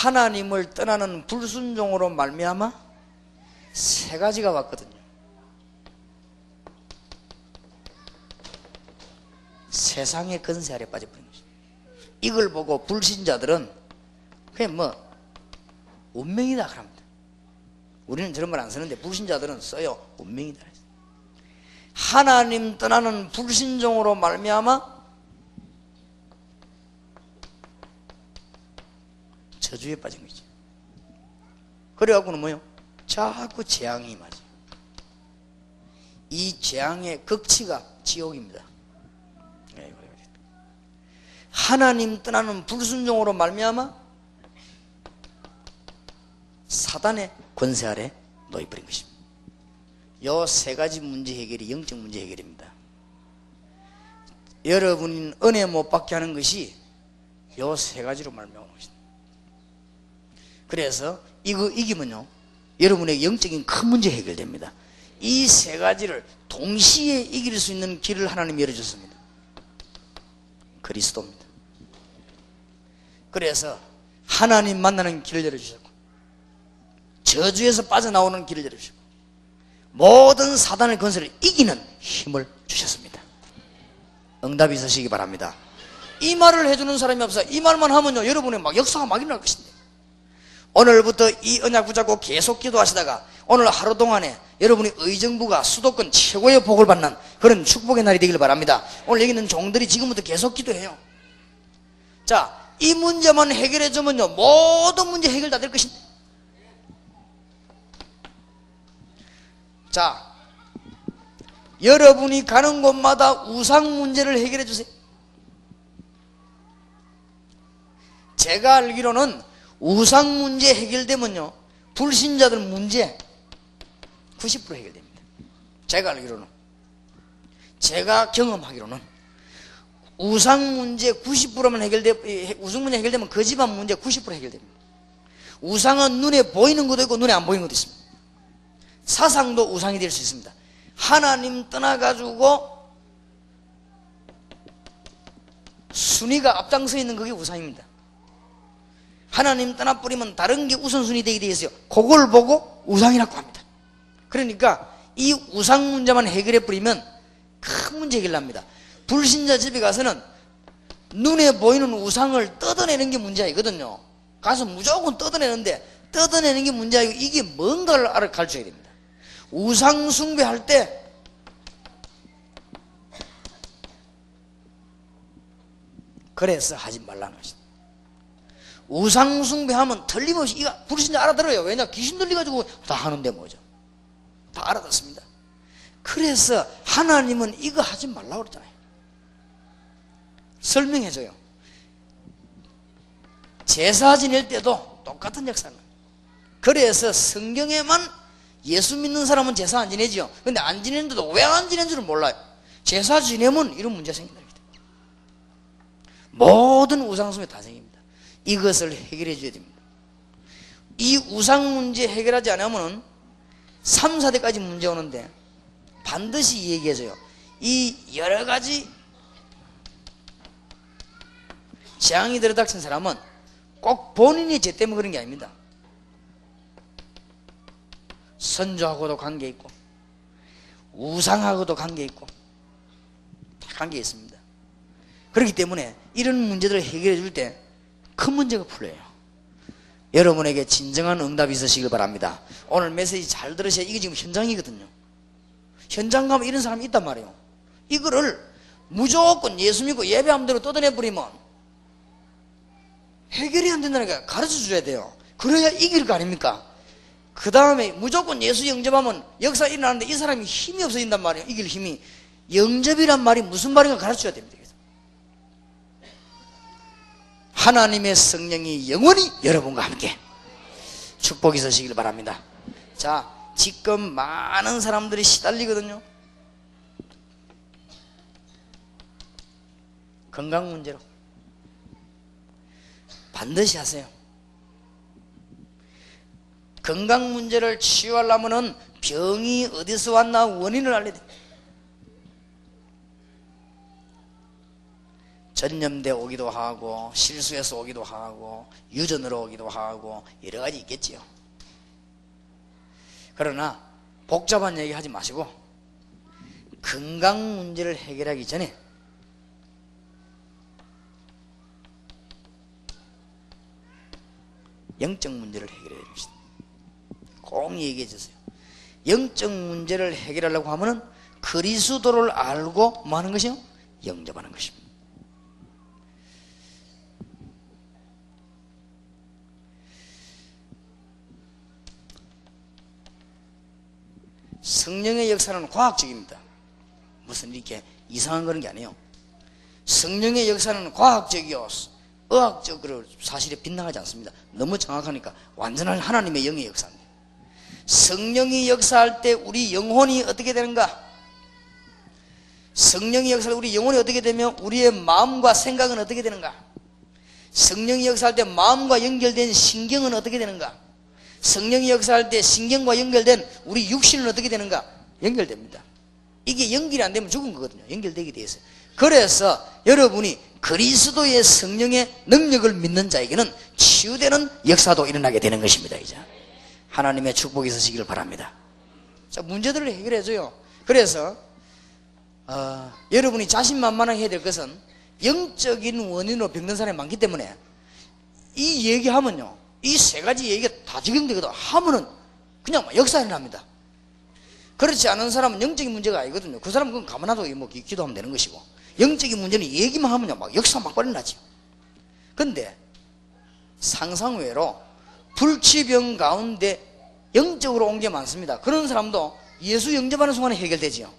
하나님을 떠나는 불순종으로 말미암아 세 가지가 왔거든요. 세상의 건세 아래 빠져버린 거죠. 이걸 보고 불신자들은 그냥 뭐 운명이다 그럽니다. 우리는 저런 말 안 쓰는데 불신자들은 써요. 운명이다. 하나님 떠나는 불신종으로 말미암아 저주에 빠진 거죠. 그래갖고는 뭐요? 자꾸 재앙이 맞아요. 이 재앙의 극치가 지옥입니다. 네, 하나님 떠나는 불순종으로 말미암아 사단의 권세 아래 놓여버린 것입니다. 요 세 가지 문제 해결이 영적 문제 해결입니다. 여러분이 은혜 못 받게 하는 것이 요 세 가지로 말미암은 것입니다. 그래서 이거 이기면요 여러분의 영적인 큰 문제 해결됩니다. 이 세 가지를 동시에 이길 수 있는 길을 하나님 열어줬습니다. 그리스도입니다. 그래서 하나님 만나는 길을 열어주셨고 저주에서 빠져나오는 길을 열어주시고 모든 사단의 건설을 이기는 힘을 주셨습니다. 응답이 있으시기 바랍니다. 이 말을 해주는 사람이 없어. 이 말만 하면요, 여러분의 막 역사가 막 일어날 것인데. 오늘부터 이 언약 붙잡고 계속 기도하시다가 오늘 하루 동안에 여러분이 의정부가 수도권 최고의 복을 받는 그런 축복의 날이 되길 바랍니다. 오늘 여기 있는 종들이 지금부터 계속 기도해요. 자, 이 문제만 해결해 주면요, 모든 문제 해결 다 될 것입니다. 자, 여러분이 가는 곳마다 우상 문제를 해결해 주세요. 제가 알기로는 우상 문제 해결되면요, 불신자들 문제 90% 해결됩니다. 제가 알기로는. 제가 경험하기로는. 우상 문제 90%만 해결돼, 우상 문제 해결되면 그 집안 문제 90% 해결됩니다. 우상은 눈에 보이는 것도 있고 눈에 안 보이는 것도 있습니다. 사상도 우상이 될 수 있습니다. 하나님 떠나가지고 순위가 앞장서 있는 그게 우상입니다. 하나님 떠나버리면 다른 게 우선순위 되게 되어 있어요. 그걸 보고 우상이라고 합니다. 그러니까 이 우상 문제만 해결해 버리면 큰 문제 해결납니다. 불신자 집에 가서는 눈에 보이는 우상을 뜯어내는 게 문제이거든요. 가서 무조건 뜯어내는데 뜯어내는 게 문제이고 이게 뭔가를 알아 가르쳐야 됩니다. 우상 숭배할 때 그래서 하지 말라는 것이다. 우상 숭배하면 틀림없이 이거 불신자 알아들어요. 왜냐 귀신 들려가지고 다 하는데 뭐죠? 다 알아듣습니다. 그래서 하나님은 이거 하지 말라고 그랬잖아요. 설명해줘요. 제사 지낼 때도 똑같은 역사는. 그래서 성경에만 예수 믿는 사람은 제사 안 지내죠. 근데 안 지내는데도 왜 안 지내는 줄은 몰라요. 제사 지내면 이런 문제 생긴다. 모든 우상숭배 다 생깁니다. 이것을 해결해 줘야 됩니다. 이 우상 문제 해결하지 않으면 3, 4대까지 문제 오는데 반드시 얘기해줘요. 이 여러 가지 재앙이 들어닥친 사람은 꼭 본인이 죄 때문에 그런 게 아닙니다. 선조하고도 관계 있고 우상하고도 관계 있고 다 관계 있습니다. 그렇기 때문에 이런 문제들을 해결해 줄 때 큰 문제가 풀려요. 여러분에게 진정한 응답이 있으시길 바랍니다. 오늘 메시지 잘 들으셔야 이게 지금 현장이거든요. 현장 가면 이런 사람이 있단 말이에요. 이거를 무조건 예수 믿고 예배함 대로 뜯어내버리면 해결이 안 된다니까 가르쳐 줘야 돼요. 그래야 이길 거 아닙니까? 그 다음에 무조건 예수 영접하면 역사 일어나는데 이 사람이 힘이 없어진단 말이에요. 이길 힘이. 영접이란 말이 무슨 말인가 가르쳐 줘야 됩니다. 하나님의 성령이 영원히 여러분과 함께 축복이 있으시길 바랍니다. 자, 지금 많은 사람들이 시달리거든요. 건강 문제로. 반드시 하세요. 건강 문제를 치유하려면 병이 어디서 왔나 원인을 알려야 돼. 전염돼 오기도 하고 실수해서 오기도 하고 유전으로 오기도 하고 여러 가지 있겠지요. 그러나 복잡한 얘기 하지 마시고 건강 문제를 해결하기 전에 영적 문제를 해결해야 됩니다. 꼭 얘기해 주세요. 영적 문제를 해결하려고 하면은 그리스도를 알고 뭐 하는 것이요? 영접하는 것입니다. 성령의 역사는 과학적입니다. 무슨 이렇게 이상한 그런 게 아니에요. 성령의 역사는 과학적이요. 의학적으로 사실에 빗나가지 않습니다. 너무 정확하니까 완전한 하나님의 영의 역사입니다. 성령이 역사할 때 우리 영혼이 어떻게 되는가? 성령이 역사할 때 우리 영혼이 어떻게 되며 우리의 마음과 생각은 어떻게 되는가? 성령이 역사할 때 마음과 연결된 신경은 어떻게 되는가? 성령이 역사할 때 신경과 연결된 우리 육신은 어떻게 되는가? 연결됩니다. 이게 연결이 안 되면 죽은 거거든요. 돼 있어요. 그래서 여러분이 그리스도의 성령의 능력을 믿는 자에게는 치유되는 역사도 일어나게 되는 것입니다. 이제 하나님의 축복이 있으시기를 바랍니다. 자 문제들을 해결해줘요. 그래서 어, 여러분이 자신만만하게 해야 될 것은 영적인 원인으로 병든 사람이 많기 때문에 이 얘기하면요. 이 세 가지 얘기가 다 적용되거든. 하면은 그냥 역사 일어납니다. 그렇지 않은 사람은 영적인 문제가 아니거든요. 그 사람은 그건 가만 놔두고 뭐 기- 기도하면 되는 것이고. 영적인 문제는 얘기만 하면요. 막 역사 막 벌어나죠. 근데 상상외로 불치병 가운데 영적으로 온 게 많습니다. 그런 사람도 예수 영접하는 순간에 해결되지요.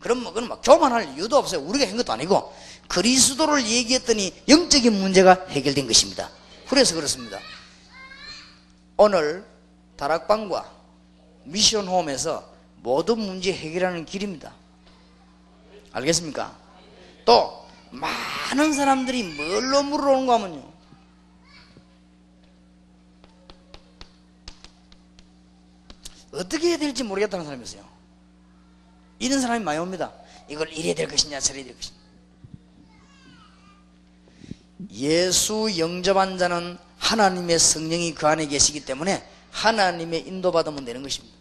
그럼 뭐 그건 막 교만할 이유도 없어요. 우리가 한 것도 아니고 그리스도를 얘기했더니 영적인 문제가 해결된 것입니다. 그래서 그렇습니다. 오늘 다락방과 미션홈에서 모든 문제 해결하는 길입니다. 알겠습니까? 또 많은 사람들이 뭘로 물어오는가 하면요. 어떻게 해야 될지 모르겠다는 사람이 있어요. 이런 사람이 많이 옵니다. 이걸 이래야 될 것이냐 저래야 될 것이냐. 예수 영접한 자는 하나님의 성령이 그 안에 계시기 때문에 하나님의 인도받으면 되는 것입니다.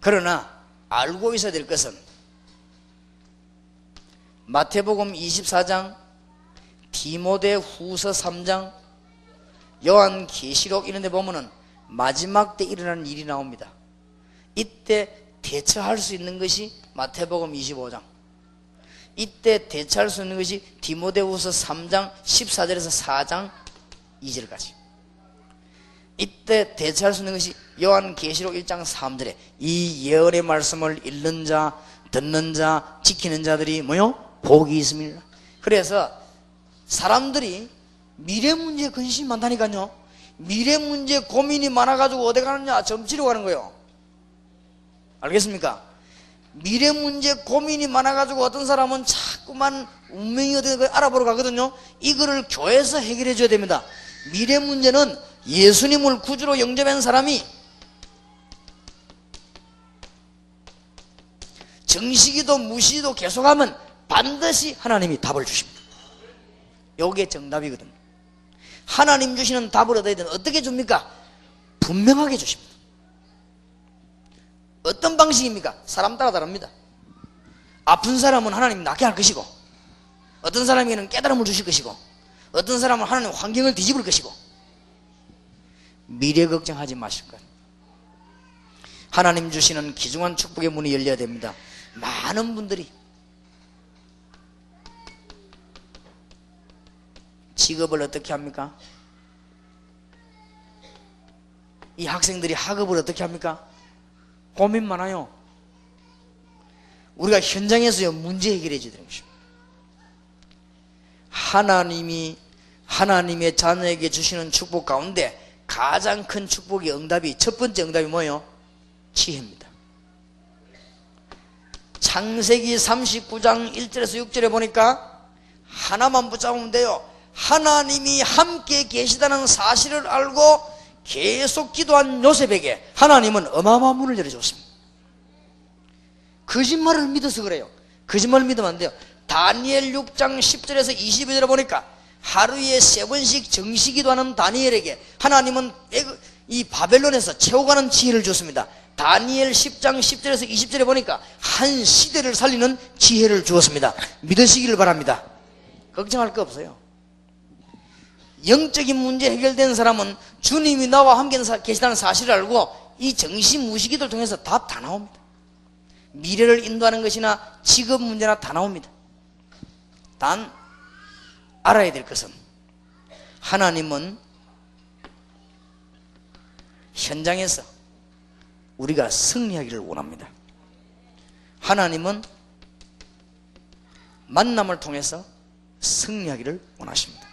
그러나 알고 있어야 될 것은 마태복음 24장, 디모데 후서 3장, 요한 계시록 이런 데 보면은 마지막 때 일어나는 일이 나옵니다. 이때 대처할 수 있는 것이 마태복음 25장. 이때 대처할 수 있는 것이 디모데후서 3장 14절에서 4장 2절까지. 이때 대처할 수 있는 것이 요한 계시록 1장 3절에 이 예언의 말씀을 읽는 자, 듣는 자, 지키는 자들이 뭐요? 복이 있습니다. 그래서 사람들이 미래 문제에 관심이 많다니까요. 미래 문제 고민이 많아가지고 어디 가느냐? 점치러 가는 거예요. 알겠습니까? 미래 문제 고민이 많아가지고 어떤 사람은 자꾸만 운명이 어떻게 알아보러 가거든요. 이거를 교회에서 해결해 줘야 됩니다. 미래 문제는 예수님을 구주로 영접한 사람이 정식이도 무시도 계속하면 반드시 하나님이 답을 주십니다. 요게 정답이거든요. 하나님 주시는 답을 얻어야 되는 어떻게 줍니까? 분명하게 주십니다. 어떤 방식입니까? 사람 따라 다릅니다. 아픈 사람은 하나님 낫게 할 것이고, 어떤 사람에게는 깨달음을 주실 것이고, 어떤 사람은 하나님 환경을 뒤집을 것이고, 미래 걱정하지 마실 것. 하나님 주시는 기중한 축복의 문이 열려야 됩니다. 많은 분들이 직업을 어떻게 합니까? 이 학생들이 학업을 어떻게 합니까? 고민 많아요. 우리가 현장에서요 문제 해결해 되는 것입니다. 하나님이 하나님의 자녀에게 주시는 축복 가운데 가장 큰 축복의 응답이 첫 번째 응답이 뭐예요? 지혜입니다. 창세기 39장 1절에서 6절에 보니까 하나만 붙잡으면 돼요. 하나님이 함께 계시다는 사실을 알고 계속 기도한 요셉에게 하나님은 어마어마한 문을 열어줬습니다. 거짓말을 믿어서 그래요. 거짓말을 믿으면 안 돼요. 다니엘 6장 10절에서 22절에 보니까 하루에 세 번씩 정시 기도하는 다니엘에게 하나님은 이 바벨론에서 채워가는 지혜를 줬습니다. 다니엘 10장 10절에서 20절에 보니까 한 시대를 살리는 지혜를 주었습니다. 믿으시기를 바랍니다. 걱정할 거 없어요. 영적인 문제 해결된 사람은 주님이 나와 함께 계시다는 사실을 알고 이 정신무시기도를 통해서 답 다 나옵니다. 미래를 인도하는 것이나 직업 문제나 다 나옵니다. 단 알아야 될 것은 하나님은 현장에서 우리가 승리하기를 원합니다. 하나님은 만남을 통해서 승리하기를 원하십니다.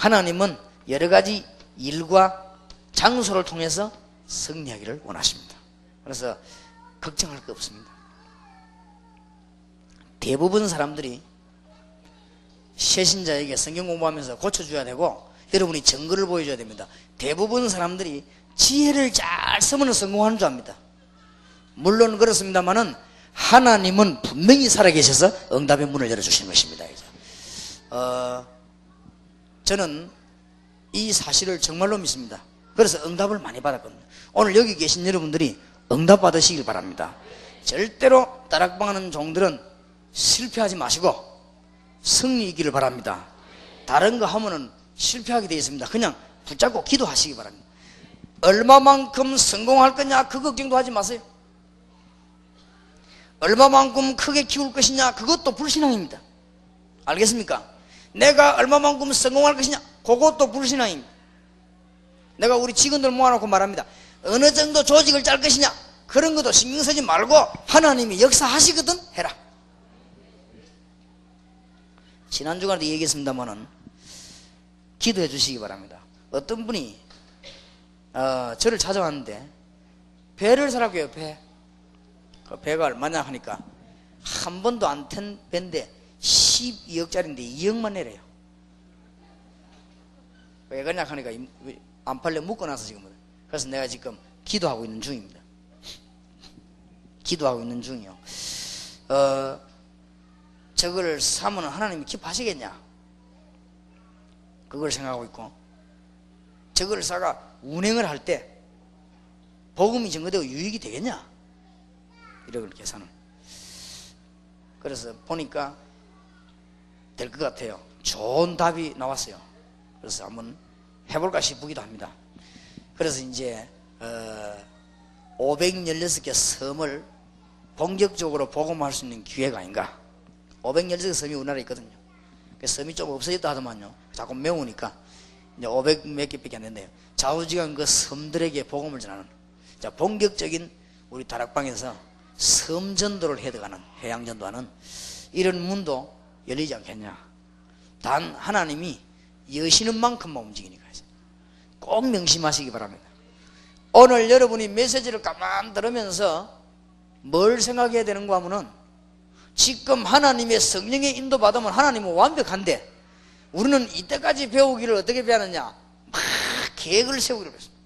하나님은 여러 가지 일과 장소를 통해서 승리하기를 원하십니다. 그래서 걱정할 거 없습니다. 대부분 사람들이 새신자에게 성경 공부하면서 고쳐줘야 되고 여러분이 증거를 보여줘야 됩니다. 대부분 사람들이 지혜를 잘 쓰면 성공하는 줄 압니다. 물론 그렇습니다만은 하나님은 분명히 살아계셔서 응답의 문을 열어주시는 것입니다. 어, 저는 이 사실을 정말로 믿습니다. 그래서 응답을 많이 받았거든요. 오늘 여기 계신 여러분들이 응답 받으시길 바랍니다. 절대로 따락방하는 종들은 실패하지 마시고 승리 있기를 바랍니다. 다른 거 하면은 실패하게 되어 있습니다. 그냥 붙잡고 기도하시기 바랍니다. 얼마만큼 성공할 거냐 그 걱정도 하지 마세요. 얼마만큼 크게 키울 것이냐 그것도 불신앙입니다. 알겠습니까? 내가 얼마만큼 성공할 것이냐 그것도 불신앙입니다. 내가 우리 직원들 모아놓고 말합니다. 어느 정도 조직을 짤 것이냐 그런 것도 신경 쓰지 말고 하나님이 역사하시거든 해라. 지난 주간에도 얘기했습니다만은 기도해 주시기 바랍니다. 어떤 분이 어, 저를 찾아왔는데 배를 사라고 해요 배. 그 배가 얼마냐 하니까 한 번도 안 탄 배인데 12억짜리인데 2억만 내래요. 왜 그러냐 하니까 안 팔려 묶어놔서 지금 그래서 내가 지금 기도하고 있는 중입니다. 기도하고 있는 중이요. 어, 저거를 사면 하나님이 기뻐하시겠냐? 그걸 생각하고 있고 저거를 사가 운행을 할 때 복음이 증거되고 유익이 되겠냐? 이런 계산을. 그래서 보니까 될 것 같아요. 좋은 답이 나왔어요. 그래서 한번 해볼까 싶기도 합니다. 그래서 이제 어, 516개 섬을 본격적으로 복음할 수 있는 기회가 아닌가. 516개 섬이 우리나라에 있거든요. 그 섬이 좀 없어졌다 하더만요. 자꾸 메우니까 이제 500 몇 개밖에 안 된대요. 좌우지간 그 섬들에게 복음을 전하는 자 본격적인 우리 다락방에서 섬 전도를 해가는 해양 전도하는 이런 문도 열리지 않겠냐. 단 하나님이 여시는 만큼만 움직이니까 꼭 명심하시기 바랍니다. 오늘 여러분이 메시지를 가만 들으면서 뭘 생각해야 되는가 하면은 지금 하나님의 성령의 인도 받으면 하나님은 완벽한데 우리는 이때까지 배우기를 어떻게 배웠느냐 막 계획을 세우기로 했습니다.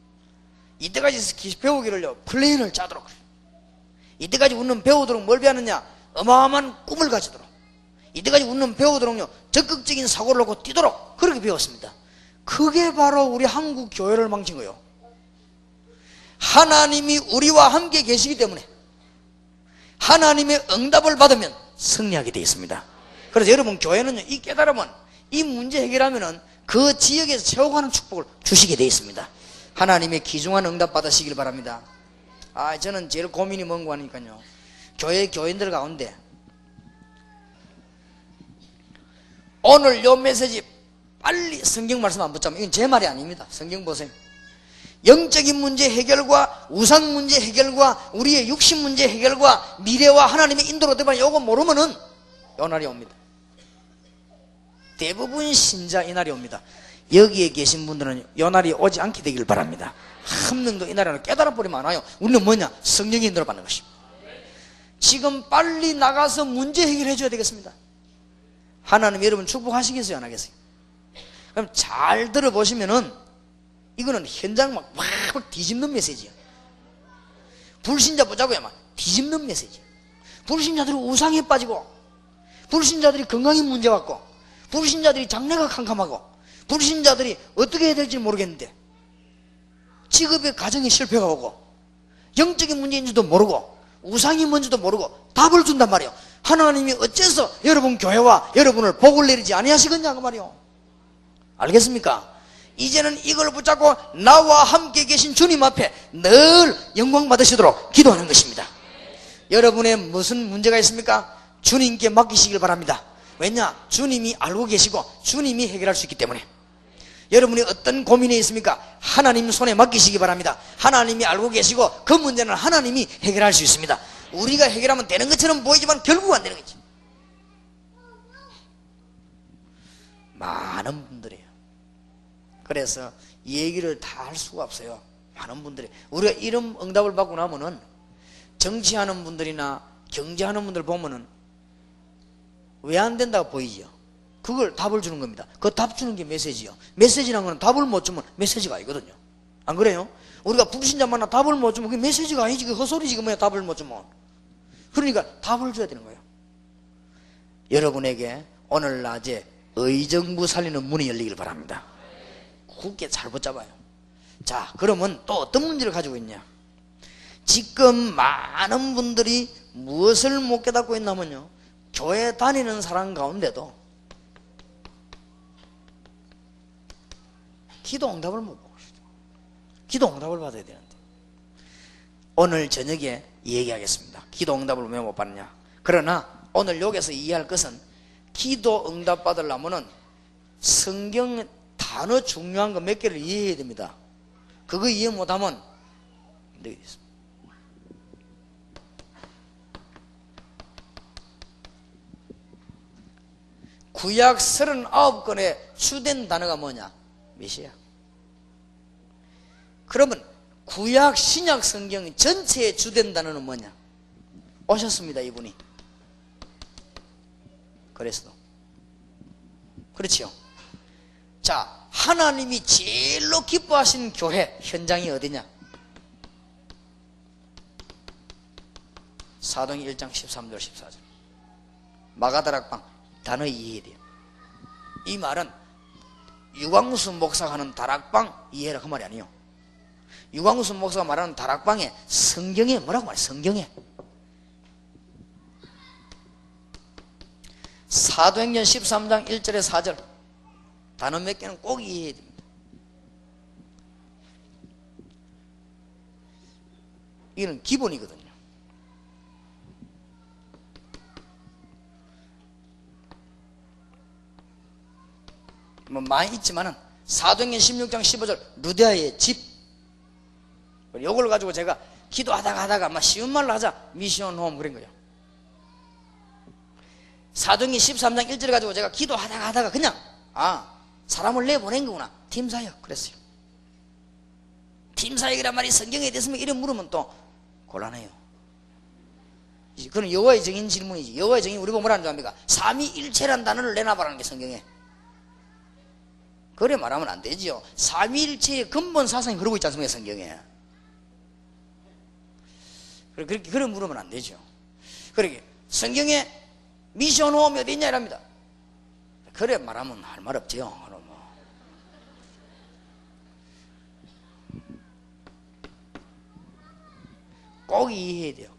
이때까지 배우기를요 플랜을 짜도록 이때까지 우리는 배우도록 뭘 배웠느냐 어마어마한 꿈을 가지도록 이때까지 우리는 배우도록요 적극적인 사고를 놓고 뛰도록 그렇게 배웠습니다. 그게 바로 우리 한국 교회를 망친 거예요. 하나님이 우리와 함께 계시기 때문에 하나님의 응답을 받으면 승리하게 되어 있습니다. 그래서 여러분 교회는요, 이 깨달으면 이 문제 해결하면은 그 지역에서 채워가는 축복을 주시게 되어 있습니다. 하나님의 귀중한 응답 받으시길 바랍니다. 아, 저는 제일 고민이 뭔가 하니까요. 교회 교인들 가운데 오늘 요 메시지 빨리 성경 말씀 안 붙잡으면 이건 제 말이 아닙니다. 성경 보세요. 영적인 문제 해결과 우상 문제 해결과 우리의 육신 문제 해결과 미래와 하나님의 인도로 되면 요거 모르면은 요 날이 옵니다. 대부분 신자 이 날이 옵니다. 여기에 계신 분들은 요 날이 오지 않게 되기를 바랍니다. 한 명도 이 날에는 깨달아 버리면 안 와요. 우리는 뭐냐? 성령의 인도를 받는 것입니다. 지금 빨리 나가서 문제 해결해 줘야 되겠습니다. 하나님 여러분 축복하시겠어요? 안 하겠어요? 그럼 잘 들어보시면은 이거는 현장 막, 막 뒤집는 메시지야. 불신자 보자고야 막 뒤집는 메시지. 불신자들은 우상에 빠지고 불신자들이 건강이 문제 같고 불신자들이 장래가 캄캄하고 불신자들이 어떻게 해야 될지 모르겠는데 직업에 가정에 실패가 오고 영적인 문제인지도 모르고 우상이 뭔지도 모르고 답을 준단 말이에요. 하나님이 어째서 여러분 교회와 여러분을 복을 내리지 아니하시겠냐 그 말이요. 알겠습니까? 이제는 이걸 붙잡고 나와 함께 계신 주님 앞에 늘 영광 받으시도록 기도하는 것입니다. 여러분의 무슨 문제가 있습니까? 주님께 맡기시길 바랍니다. 왜냐? 주님이 알고 계시고 주님이 해결할 수 있기 때문에. 여러분이 어떤 고민이 있습니까? 하나님 손에 맡기시기 바랍니다. 하나님이 알고 계시고 그 문제는 하나님이 해결할 수 있습니다. 우리가 해결하면 되는 것처럼 보이지만 결국 안 되는 거지. 많은 분들이에요. 그래서 얘기를 다 할 수가 없어요. 많은 분들이. 우리가 이런 응답을 받고 나면은 정치하는 분들이나 경제하는 분들 보면은 왜 안 된다고 보이죠? 그걸 답을 주는 겁니다. 그 답 주는 게 메시지요. 메시지라는 건 답을 못 주면 메시지가 아니거든요. 안 그래요? 우리가 불신자 만나 답을 못 주면 그게 메시지가 아니지. 그 헛소리지. 그 뭐야 답을 못 주면. 그러니까 답을 줘야 되는 거예요. 여러분에게 오늘 낮에 의정부 살리는 문이 열리길 바랍니다. 굳게 잘 붙잡아요. 자, 그러면 또 어떤 문제를 가지고 있냐? 지금 많은 분들이 무엇을 못 깨닫고 있냐면요. 교회 다니는 사람 가운데도 기도 응답을 못 보고 있어요. 기도 응답을 받아야 되는데. 오늘 저녁에 얘기하겠습니다. 기도 응답을 왜 못 받느냐? 그러나 오늘 여기서 이해할 것은 기도 응답 받으려면은 성경 단어 중요한 거 몇 개를 이해해야 됩니다. 그거 이해 못하면 안 되겠습니다. 구약 39권의 주된 단어가 뭐냐? 메시아. 그러면 구약 신약 성경 전체의 주된 단어는 뭐냐? 오셨습니다, 이분이. 그래서 그렇지요. 자, 하나님이 제일로 기뻐하시는 교회 현장이 어디냐? 사동 1장 13절 14절. 마가다락방 단어 이해해야 돼요. 이 말은 유광수 목사가 하는 다락방 이해라 그 말이 아니에요. 유광수 목사가 말하는 다락방에 성경에 뭐라고 말해? 성경에 사도행전 13장 1절에 4절 단어 몇 개는 꼭 이해해야 됩니다. 이는 기본이거든요. 뭐 많이 있지만은 사도행전 16장 15절 루데아의 집 이걸 가지고 제가 기도하다가 하다가 막 쉬운 말로 하자 미션 홈 그런 거예요. 사도행전 13장 1절을 가지고 제가 기도하다가 하다가 그냥 아 사람을 내보낸 거구나 팀 사역 그랬어요. 팀 사역이란 말이 성경에 대해서 이런 물으면 또 곤란해요. 그건 여호와의 정인 질문이지. 여호와의 정인 우리 보면 뭐라는 줄 압니까? 삼위일체란 단어를 내놔봐라는 게 성경에. 그래 말하면 안 되지요. 삼위일체의 근본 사상이 그러고 있지 않습니까 성경에. 그렇게 그런 물으면 안 되죠. 그러게 성경에 미션 홈이 어디 있냐 이랍니다. 그래 말하면 할 말 없지요. 그럼 뭐. 꼭 이해해야 돼요.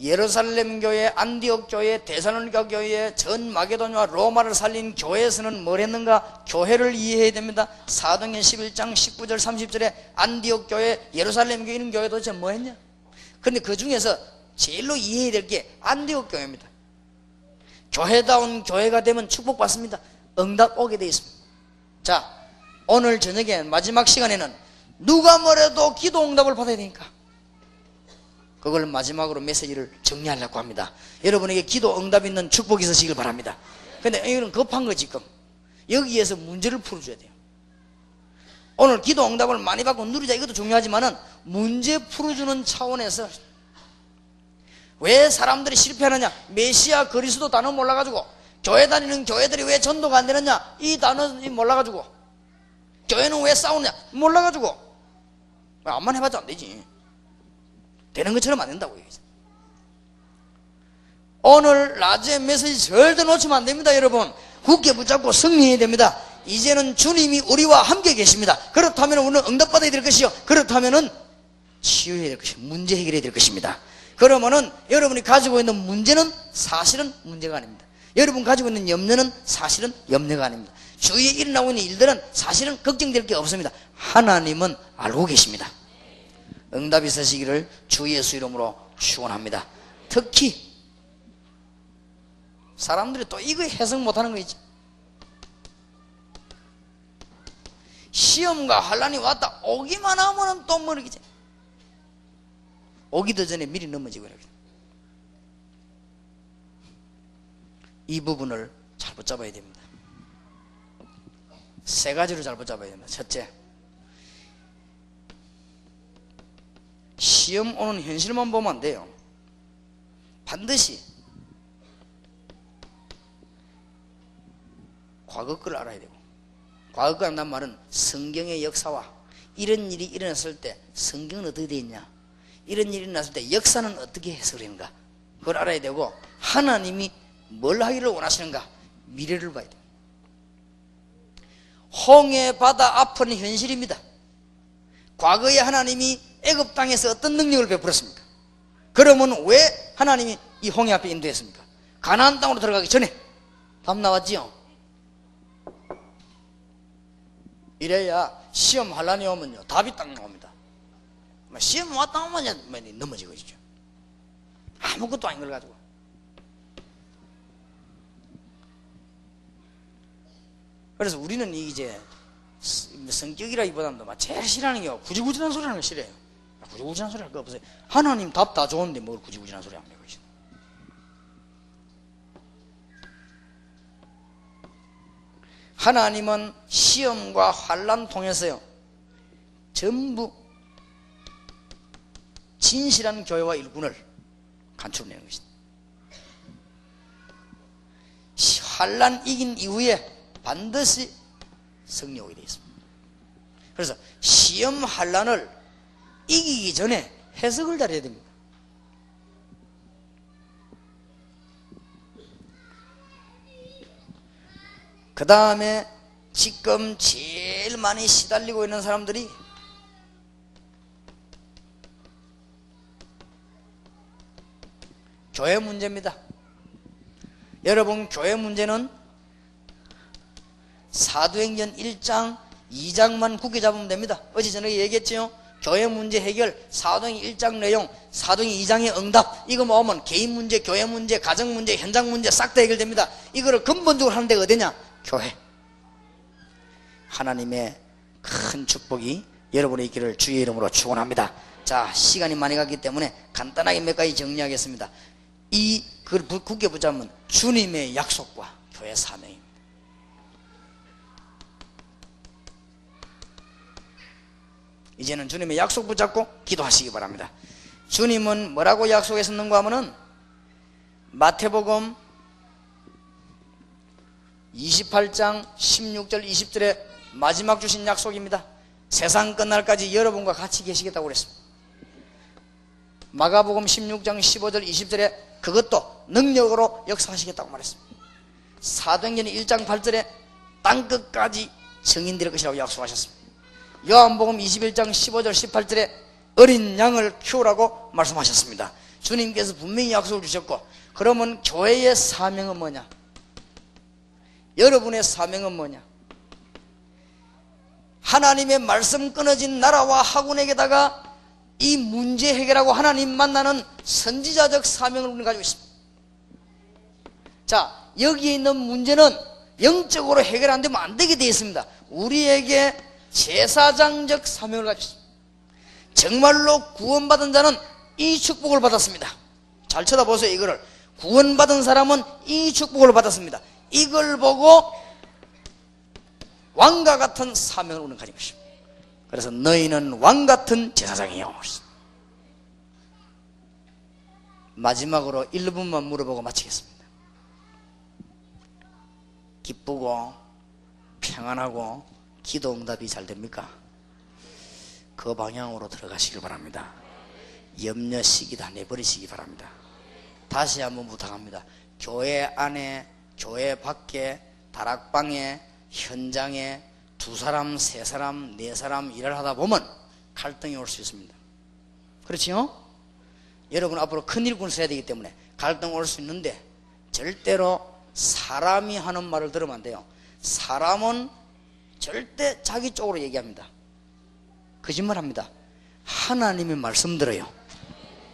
예루살렘 교회, 안디옥 교회, 대사로니가 교회, 전 마게도니와 로마를 살린 교회에서는 뭘 했는가? 교회를 이해해야 됩니다. 사도행전 11장 19절 30절에 안디옥 교회, 예루살렘 교회 있는 교회 도대체 뭐 했냐? 근데 그 중에서 제일로 이해해야 될 게 안디옥 교회입니다. 교회다운 교회가 되면 축복받습니다. 응답 오게 되어 있습니다. 자, 오늘 저녁에 마지막 시간에는 누가 뭐래도 기도 응답을 받아야 되니까 그걸 마지막으로 메시지를 정리하려고 합니다. 여러분에게 기도 응답 있는 축복이 있으시길 바랍니다. 근데 이거는 급한 거 지금. 여기에서 문제를 풀어줘야 돼요. 오늘 기도 응답을 많이 받고 누리자 이것도 중요하지만은 문제 풀어주는 차원에서 왜 사람들이 실패하느냐? 메시아 그리스도 단어 몰라가지고 교회 다니는 교회들이 왜 전도가 안 되느냐? 이 단어 몰라가지고 교회는 왜 싸우느냐? 몰라가지고 암만 해봤자 안 되지. 되는 것처럼 안 된다고 얘기죠. 오늘 낮에 메시지 절대 놓치면 안 됩니다, 여러분. 굳게 붙잡고 승리해야 됩니다. 이제는 주님이 우리와 함께 계십니다. 그렇다면 우리는 응답받아야 될 것이요. 그렇다면 은 치유해야 될 것이 문제 해결해야 될 것입니다. 그러면은 여러분이 가지고 있는 문제는 사실은 문제가 아닙니다. 여러분 가지고 있는 염려는 사실은 염려가 아닙니다. 주위에 일어나고 있는 일들은 사실은 걱정될 게 없습니다. 하나님은 알고 계십니다. 응답이 있으시기를 주 예수 이름으로 축원합니다. 특히 사람들이 또 이거 해석 못하는 거 있지. 시험과 환란이 왔다 오기만 하면은 또 모르겠지. 오기도 전에 미리 넘어지고 이렇게. 이 부분을 잘 붙잡아야 됩니다. 세 가지로 잘 붙잡아야 됩니다. 첫째, 시험 오는 현실만 보면 안 돼요. 반드시 과거 걸 알아야 되고 과거 걸 한단 말은 성경의 역사와 이런 일이 일어났을 때 성경은 어떻게 되어 있냐 이런 일이 일어났을 때 역사는 어떻게 해석되는가 그걸 알아야 되고 하나님이 뭘 하기를 원하시는가 미래를 봐야 돼 홍해 바다 앞은 현실입니다 과거에 하나님이 애굽 땅에서 어떤 능력을 베풀었습니까? 그러면 왜 하나님이 이 홍해 앞에 인도했습니까? 가나안 땅으로 들어가기 전에 답 나왔지요? 이래야 시험 한란이 오면요 답이 딱 나옵니다. 뭐 시험 왔다 오면 뭐 넘어지고 있죠. 아무것도 아닌 걸 가지고. 그래서 우리는 이제 성격이라기보다는 막 제일 싫어하는 게 구지구지한 소리 하는 거 싫어요. 구지구지한 소리 할 거 없어요. 하나님 답 다 좋은데 뭘 구지구지한 소리 합니까? 하나님은 시험과 환란 통해서요 전부 진실한 교회와 일꾼을 간출내는 것입니다. 환란 이긴 이후에 반드시 승리하게 되어 있습니다. 그래서 시험 환란을 이기기 전에 해석을 잘해야 됩니다. 그 다음에 지금 제일 많이 시달리고 있는 사람들이 교회 문제입니다. 여러분, 교회 문제는 사도행전 1장, 2장만 굳게 잡으면 됩니다. 어제 저녁에 얘기했죠? 교회 문제 해결, 사도행 1장 내용, 사도행 2장의 응답, 이거 모으면 개인 문제, 교회 문제, 가정 문제, 현장 문제 싹 다 해결됩니다. 이거를 근본적으로 하는 데가 어디냐? 교회. 하나님의 큰 축복이 여러분의 있기를 주의 이름으로 축원합니다. 자, 시간이 많이 갔기 때문에 간단하게 몇 가지 정리하겠습니다. 이 그걸 굳게 붙잡으면 주님의 약속과 교회 사명입니다. 이제는 주님의 약속 붙잡고 기도하시기 바랍니다. 주님은 뭐라고 약속했었는가 하면은 마태복음 28장 16절 20절에 마지막 주신 약속입니다. 세상 끝날까지 여러분과 같이 계시겠다고 그랬습니다. 마가복음 16장 15절 20절에 그것도 능력으로 역사하시겠다고 말했습니다. 사도행전 1장 8절에 땅 끝까지 증인될 것이라고 약속하셨습니다. 요한복음 21장 15절 18절에 어린 양을 키우라고 말씀하셨습니다. 주님께서 분명히 약속을 주셨고 그러면 교회의 사명은 뭐냐? 여러분의 사명은 뭐냐? 하나님의 말씀 끊어진 나라와 학원에게다가 이 문제 해결하고 하나님 만나는 선지자적 사명을 우리는 가지고 있습니다. 자, 여기에 있는 문제는 영적으로 해결 안 되면 안 되게 되어 있습니다. 우리에게 제사장적 사명을 가지고 있습니다. 정말로 구원받은 자는 이 축복을 받았습니다. 잘 쳐다보세요, 이거를. 구원받은 사람은 이 축복을 받았습니다. 이걸 보고 왕과 같은 사명을 우리는 가지고 있습니다. 그래서 너희는 왕 같은 제사장이요. 마지막으로 1분만 물어보고 마치겠습니다. 기쁘고 평안하고 기도 응답이 잘 됩니까? 그 방향으로 들어가시길 바랍니다. 염려 시기 다 내버리시기 바랍니다. 다시 한번 부탁합니다. 교회 안에, 교회 밖에, 다락방에, 현장에 두 사람, 세 사람, 네 사람 일을 하다 보면 갈등이 올 수 있습니다. 그렇지요? 여러분 앞으로 큰 일꾼을 써야 되기 때문에 갈등 올 수 있는데 절대로 사람이 하는 말을 들으면 안 돼요. 사람은 절대 자기 쪽으로 얘기합니다. 거짓말 합니다. 하나님의 말씀 들어요.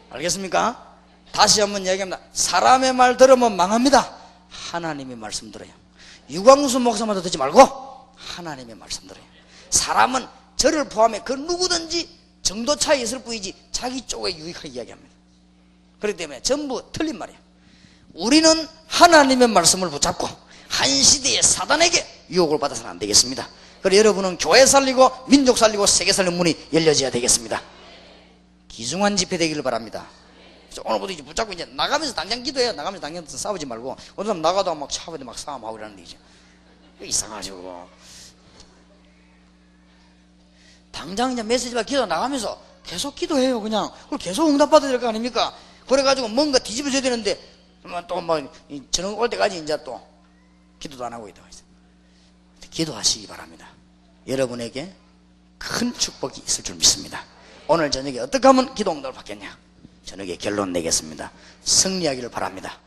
알겠습니까? 다시 한번 얘기합니다. 사람의 말 들으면 망합니다. 하나님의 말씀 들어요. 유광수 목사마다 듣지 말고 하나님의 말씀 들어요. 사람은 저를 포함해 그 누구든지 정도 차이 있을 뿐이지 자기 쪽에 유익하게 이야기합니다. 그렇기 때문에 전부 틀린 말이에요. 우리는 하나님의 말씀을 붙잡고 한 시대의 사단에게 유혹을 받아서는 안 되겠습니다. 그래서 여러분은 교회 살리고 민족 살리고 세계 살리는 문이 열려져야 되겠습니다. 기중한 집회 되기를 바랍니다. 오늘부터 이제 붙잡고 이제 나가면서 당장 기도해요. 나가면서 당장 싸우지 말고 어느 사람 나가도 막 차고도 막 싸움하고 이러는 얘기죠. 이상하죠. 당장 이제 메시지가 기도 나가면서 계속 기도해요. 그냥 그걸 계속 응답받아야 될 거 아닙니까? 그래가지고 뭔가 뒤집어져야 되는데 또뭐 저녁 올 때까지 이제 또 기도도 안 하고 있다. 기도하시기 바랍니다. 여러분에게 큰 축복이 있을 줄 믿습니다. 오늘 저녁에 어떻게 하면 기도 응답을 받겠냐? 저녁에 결론 내겠습니다. 승리하기를 바랍니다.